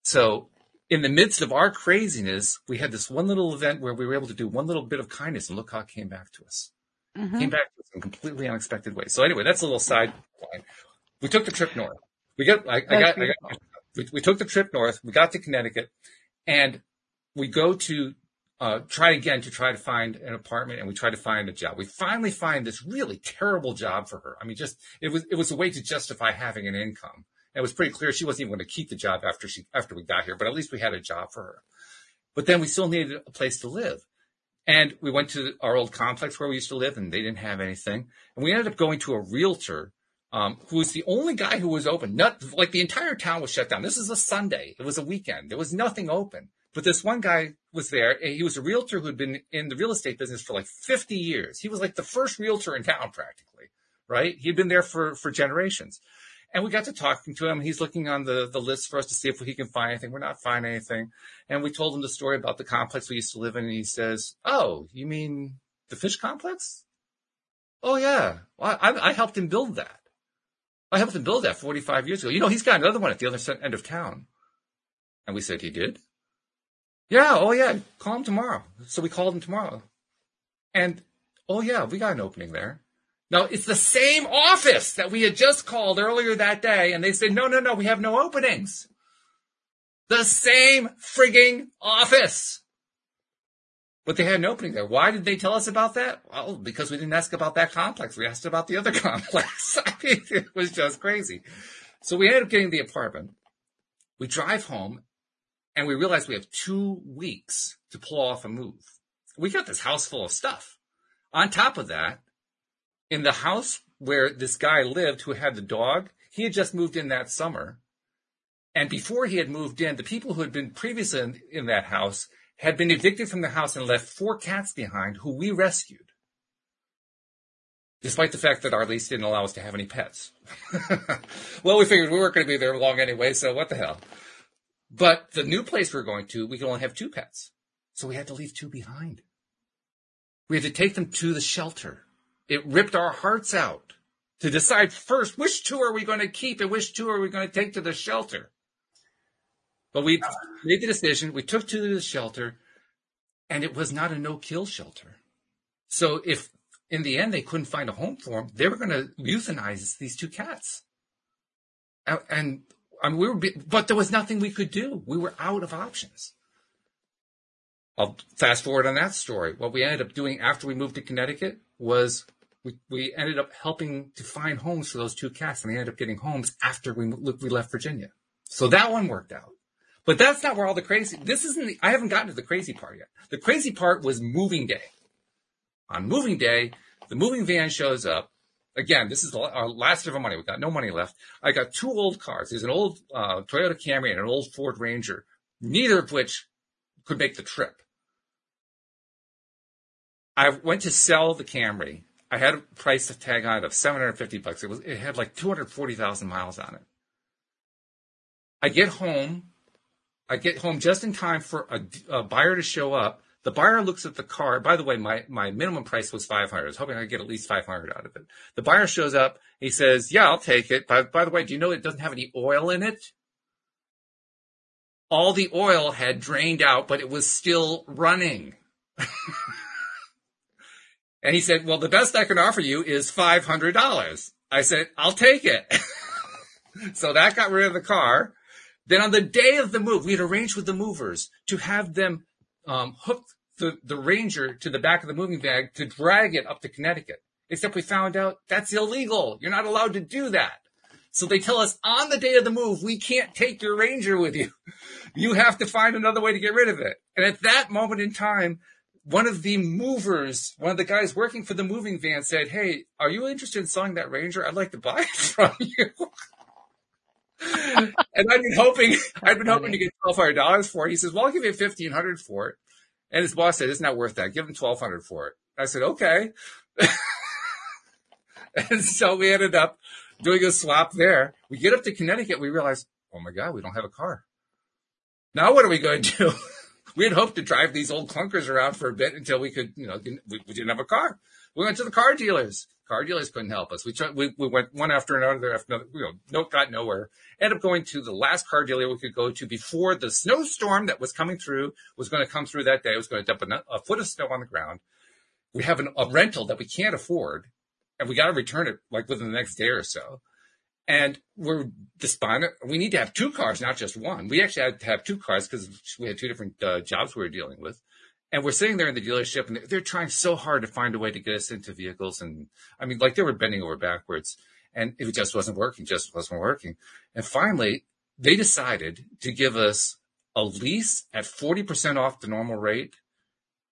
So in the midst of our craziness, we had this one little event where we were able to do one little bit of kindness and look how it came back to us. Mm-hmm. Came back to us in completely unexpected ways. So anyway, that's a little side line. We took the trip north. We got, I, I got, I got we, we took the trip north. We got to Connecticut and we go to uh, try again to try to find an apartment and we try to find a job. We finally find this really terrible job for her. I mean, just, it was, it was a way to justify having an income. And it was pretty clear she wasn't even going to keep the job after she, after we got here, but at least we had a job for her. But then we still needed a place to live. And we went to our old complex where we used to live and they didn't have anything. And we ended up going to a realtor, um, who was the only guy who was open. Not like the entire town was shut down. This is a Sunday. It was a weekend. There was nothing open. But this one guy was there. He was a realtor who'd been in the real estate business for like 50 years. He was like the first realtor in town practically, right? He'd been there for, for generations. And we got to talking to him. He's looking on the, the list for us to see if he can find anything. We're not finding anything. And we told him the story about the complex we used to live in. And he says, Oh, you mean the fish complex? Oh yeah. Well, I, I helped him build that. I helped him build that 45 years ago. You know, he's got another one at the other end of town. And we said, he did? Yeah, oh yeah, call him tomorrow. So we called him tomorrow. And oh yeah, we got an opening there. Now it's the same office that we had just called earlier that day, and they said, no, no, no, we have no openings. The same frigging office. But they had an opening there. Why did they tell us about that? Well, because we didn't ask about that complex. We asked about the other <laughs> complex. I mean, it was just crazy. So we ended up getting the apartment. We drive home and we realize we have two weeks to pull off a move. We got this house full of stuff. On top of that, in the house where this guy lived who had the dog, he had just moved in that summer. And before he had moved in, the people who had been previously in, in that house had been evicted from the house and left four cats behind who we rescued. Despite the fact that our lease didn't allow us to have any pets. <laughs> well, we figured we weren't going to be there long anyway, so what the hell. But the new place we are going to, we could only have two pets. So we had to leave two behind. We had to take them to the shelter. It ripped our hearts out to decide first which two are we going to keep and which two are we going to take to the shelter. But we made the decision. We took two to the shelter and it was not a no kill shelter. So if in the end they couldn't find a home for them, they were going to euthanize these two cats. And I mean, we were, but there was nothing we could do. We were out of options. I'll fast forward on that story. What we ended up doing after we moved to Connecticut was we, we ended up helping to find homes for those two cats, and they ended up getting homes after we we left Virginia. So that one worked out. But that's not where all the crazy. This isn't. The, I haven't gotten to the crazy part yet. The crazy part was moving day. On moving day, the moving van shows up again, this is our last of our money. We got no money left. I got two old cars. There's an old uh, Toyota Camry and an old Ford Ranger, neither of which could make the trip. I went to sell the Camry. I had a price tag on it of 750 bucks. It was, it had like 240,000 miles on it. I get home. I get home just in time for a, a buyer to show up the buyer looks at the car. By the way, my, my minimum price was 500. I was hoping I'd get at least 500 out of it. The buyer shows up. He says, yeah, I'll take it. By, by the way, do you know it doesn't have any oil in it? All the oil had drained out, but it was still running. <laughs> and he said, well, the best I can offer you is $500. I said, I'll take it. <laughs> so that got rid of the car. Then on the day of the move, we had arranged with the movers to have them um, hooked the, the ranger to the back of the moving bag to drag it up to Connecticut. Except we found out that's illegal. You're not allowed to do that. So they tell us on the day of the move, we can't take your ranger with you. <laughs> You have to find another way to get rid of it. And at that moment in time, one of the movers, one of the guys working for the moving van said, Hey, are you interested in selling that ranger? I'd like to buy it <laughs> from you. <laughs> and I've been hoping, I've been hoping to get twelve hundred dollars for it. He says, "Well, I'll give you fifteen hundred for it." And his boss said, "It's not worth that. Give him twelve hundred for it." I said, "Okay." <laughs> and so we ended up doing a swap there. We get up to Connecticut. We realize, oh my God, we don't have a car. Now what are we going to do? We had hoped to drive these old clunkers around for a bit until we could, you know, we, we didn't have a car. We went to the car dealers. Car dealers couldn't help us. We tried, we, we went one after another after another, you know, got nowhere. Ended up going to the last car dealer we could go to before the snowstorm that was coming through was going to come through that day. It was going to dump a, a foot of snow on the ground. We have an, a rental that we can't afford and we got to return it like within the next day or so. And we're despondent. We need to have two cars, not just one. We actually had to have two cars because we had two different uh, jobs we were dealing with. And we're sitting there in the dealership and they're trying so hard to find a way to get us into vehicles. And I mean, like they were bending over backwards and it just wasn't working, just wasn't working. And finally, they decided to give us a lease at 40% off the normal rate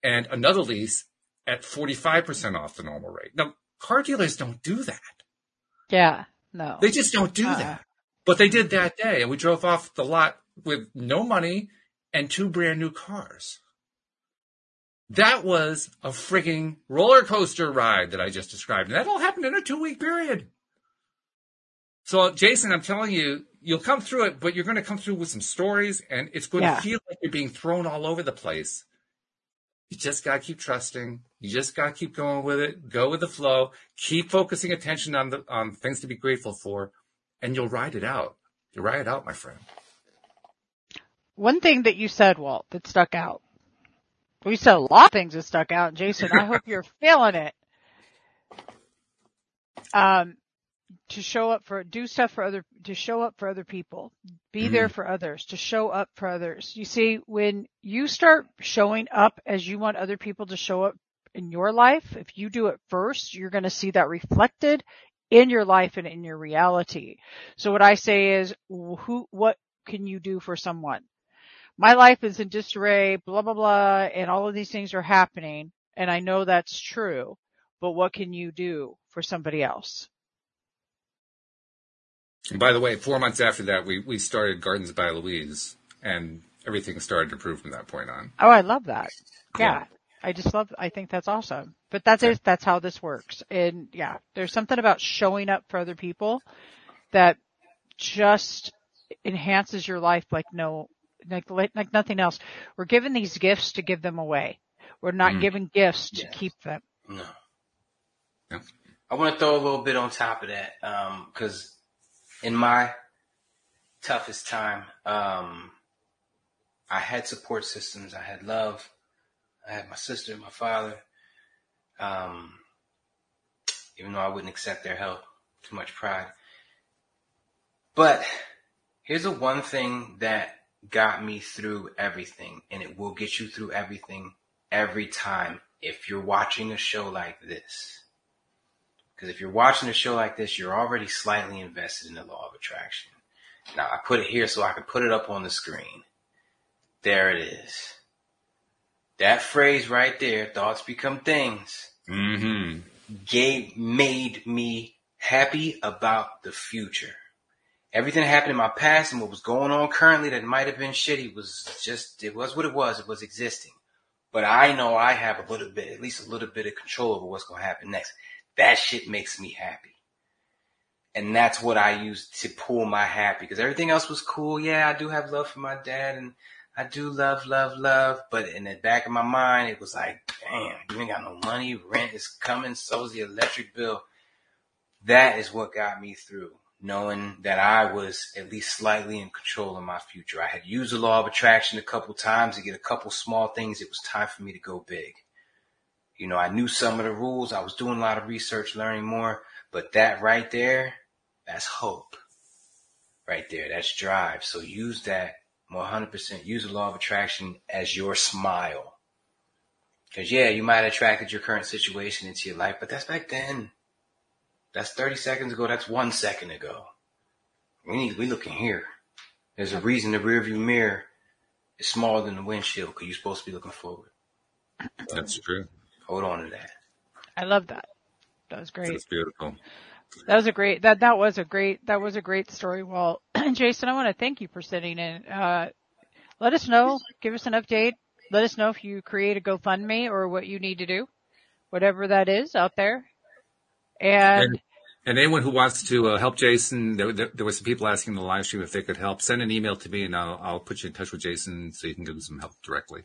and another lease at 45% off the normal rate. Now, car dealers don't do that. Yeah. No. They just don't do uh that. But they did that day and we drove off the lot with no money and two brand new cars. That was a frigging roller coaster ride that I just described. And that all happened in a two week period. So Jason, I'm telling you, you'll come through it, but you're going to come through with some stories and it's going yeah. to feel like you're being thrown all over the place. You just got to keep trusting. You just got to keep going with it. Go with the flow. Keep focusing attention on the, on things to be grateful for and you'll ride it out. You ride it out, my friend. One thing that you said, Walt, that stuck out. We said a lot of things that stuck out. Jason, I hope <laughs> you're feeling it. Um, to show up for, do stuff for other, to show up for other people, be mm-hmm. there for others, to show up for others. You see, when you start showing up as you want other people to show up in your life, if you do it first, you're going to see that reflected in your life and in your reality. So what I say is, who, what can you do for someone? My life is in disarray, blah, blah, blah, and all of these things are happening. And I know that's true, but what can you do for somebody else? And by the way, four months after that, we, we started Gardens by Louise and everything started to improve from that point on. Oh, I love that. Yeah. yeah. I just love, I think that's awesome. But that's yeah. it. That's how this works. And yeah, there's something about showing up for other people that just enhances your life like no, like, like nothing else. We're given these gifts to give them away. We're not mm. given gifts to keep them. No. Yeah. I want to throw a little bit on top of that. Um, cause in my toughest time, um, I had support systems. I had love. I had my sister, my father. Um, even though I wouldn't accept their help, too much pride. But here's the one thing that got me through everything, and it will get you through everything every time if you're watching a show like this. Because if you're watching a show like this, you're already slightly invested in the law of attraction. Now I put it here so I can put it up on the screen. There it is. That phrase right there, thoughts become things, mm-hmm. gave, made me happy about the future. Everything that happened in my past and what was going on currently that might have been shitty was just, it was what it was. It was existing. But I know I have a little bit, at least a little bit of control over what's going to happen next. That shit makes me happy. And that's what I use to pull my happy because everything else was cool. Yeah, I do have love for my dad and I do love, love, love. But in the back of my mind, it was like, damn, you ain't got no money. Rent is coming. So's the electric bill. That is what got me through knowing that I was at least slightly in control of my future. I had used the law of attraction a couple times to get a couple small things. It was time for me to go big. You know, I knew some of the rules. I was doing a lot of research, learning more, but that right there, that's hope. Right there. That's drive. So use that 100%. Use the law of attraction as your smile. Cause yeah, you might have attracted your current situation into your life, but that's back then. That's 30 seconds ago. That's one second ago. We need, we looking here. There's a reason the rearview mirror is smaller than the windshield because you're supposed to be looking forward. That's true. Hold on to that. I love that. That was great. That's beautiful. That was a great, that, that was a great, that was a great story. Well, <clears throat> Jason, I want to thank you for sitting in. Uh, let us know, give us an update. Let us know if you create a GoFundMe or what you need to do, whatever that is out there. And, And anyone who wants to uh, help Jason, there, there, there were some people asking in the live stream if they could help. Send an email to me, and I'll, I'll put you in touch with Jason so you can give him some help directly.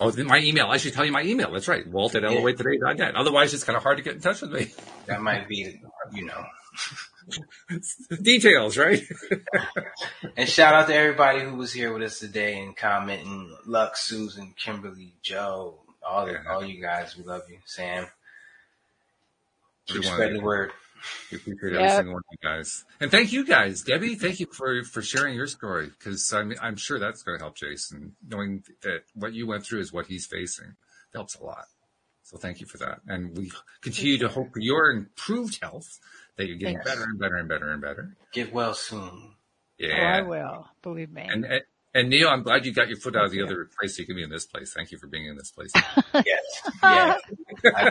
Oh, my email. I should tell you my email. That's right. Walt at LOAtoday.net. Otherwise, it's kind of hard to get in touch with me. That might be, you know. <laughs> Details, right? <laughs> and shout out to everybody who was here with us today and commenting. Lux, Susan, Kimberly, Joe, all the, all you guys. We love you. Sam. Keep spreading the word. We appreciate every single one of you guys. And thank you guys. Debbie, thank you for, for sharing your story because I'm, I'm sure that's going to help Jason. Knowing that what you went through is what he's facing It helps a lot. So thank you for that. And we continue to hope for your improved health that you're getting better and better and better and better. Get well soon. Yeah. Oh, I will. Believe me. And, and, and Neil, I'm glad you got your foot out of the other place you can be in this place. Thank you for being in this place. <laughs> yes. Yeah. <laughs>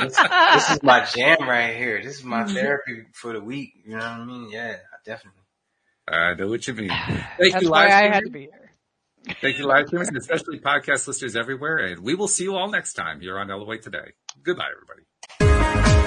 this, this, is my jam right here. This is my mm-hmm. therapy for the week. You know what I mean? Yeah, definitely. I know what you mean. Thank That's you, why I had to be here. Thank you, live streamers, and especially podcast listeners everywhere. And we will see you all next time here on LOA Today. Goodbye, everybody.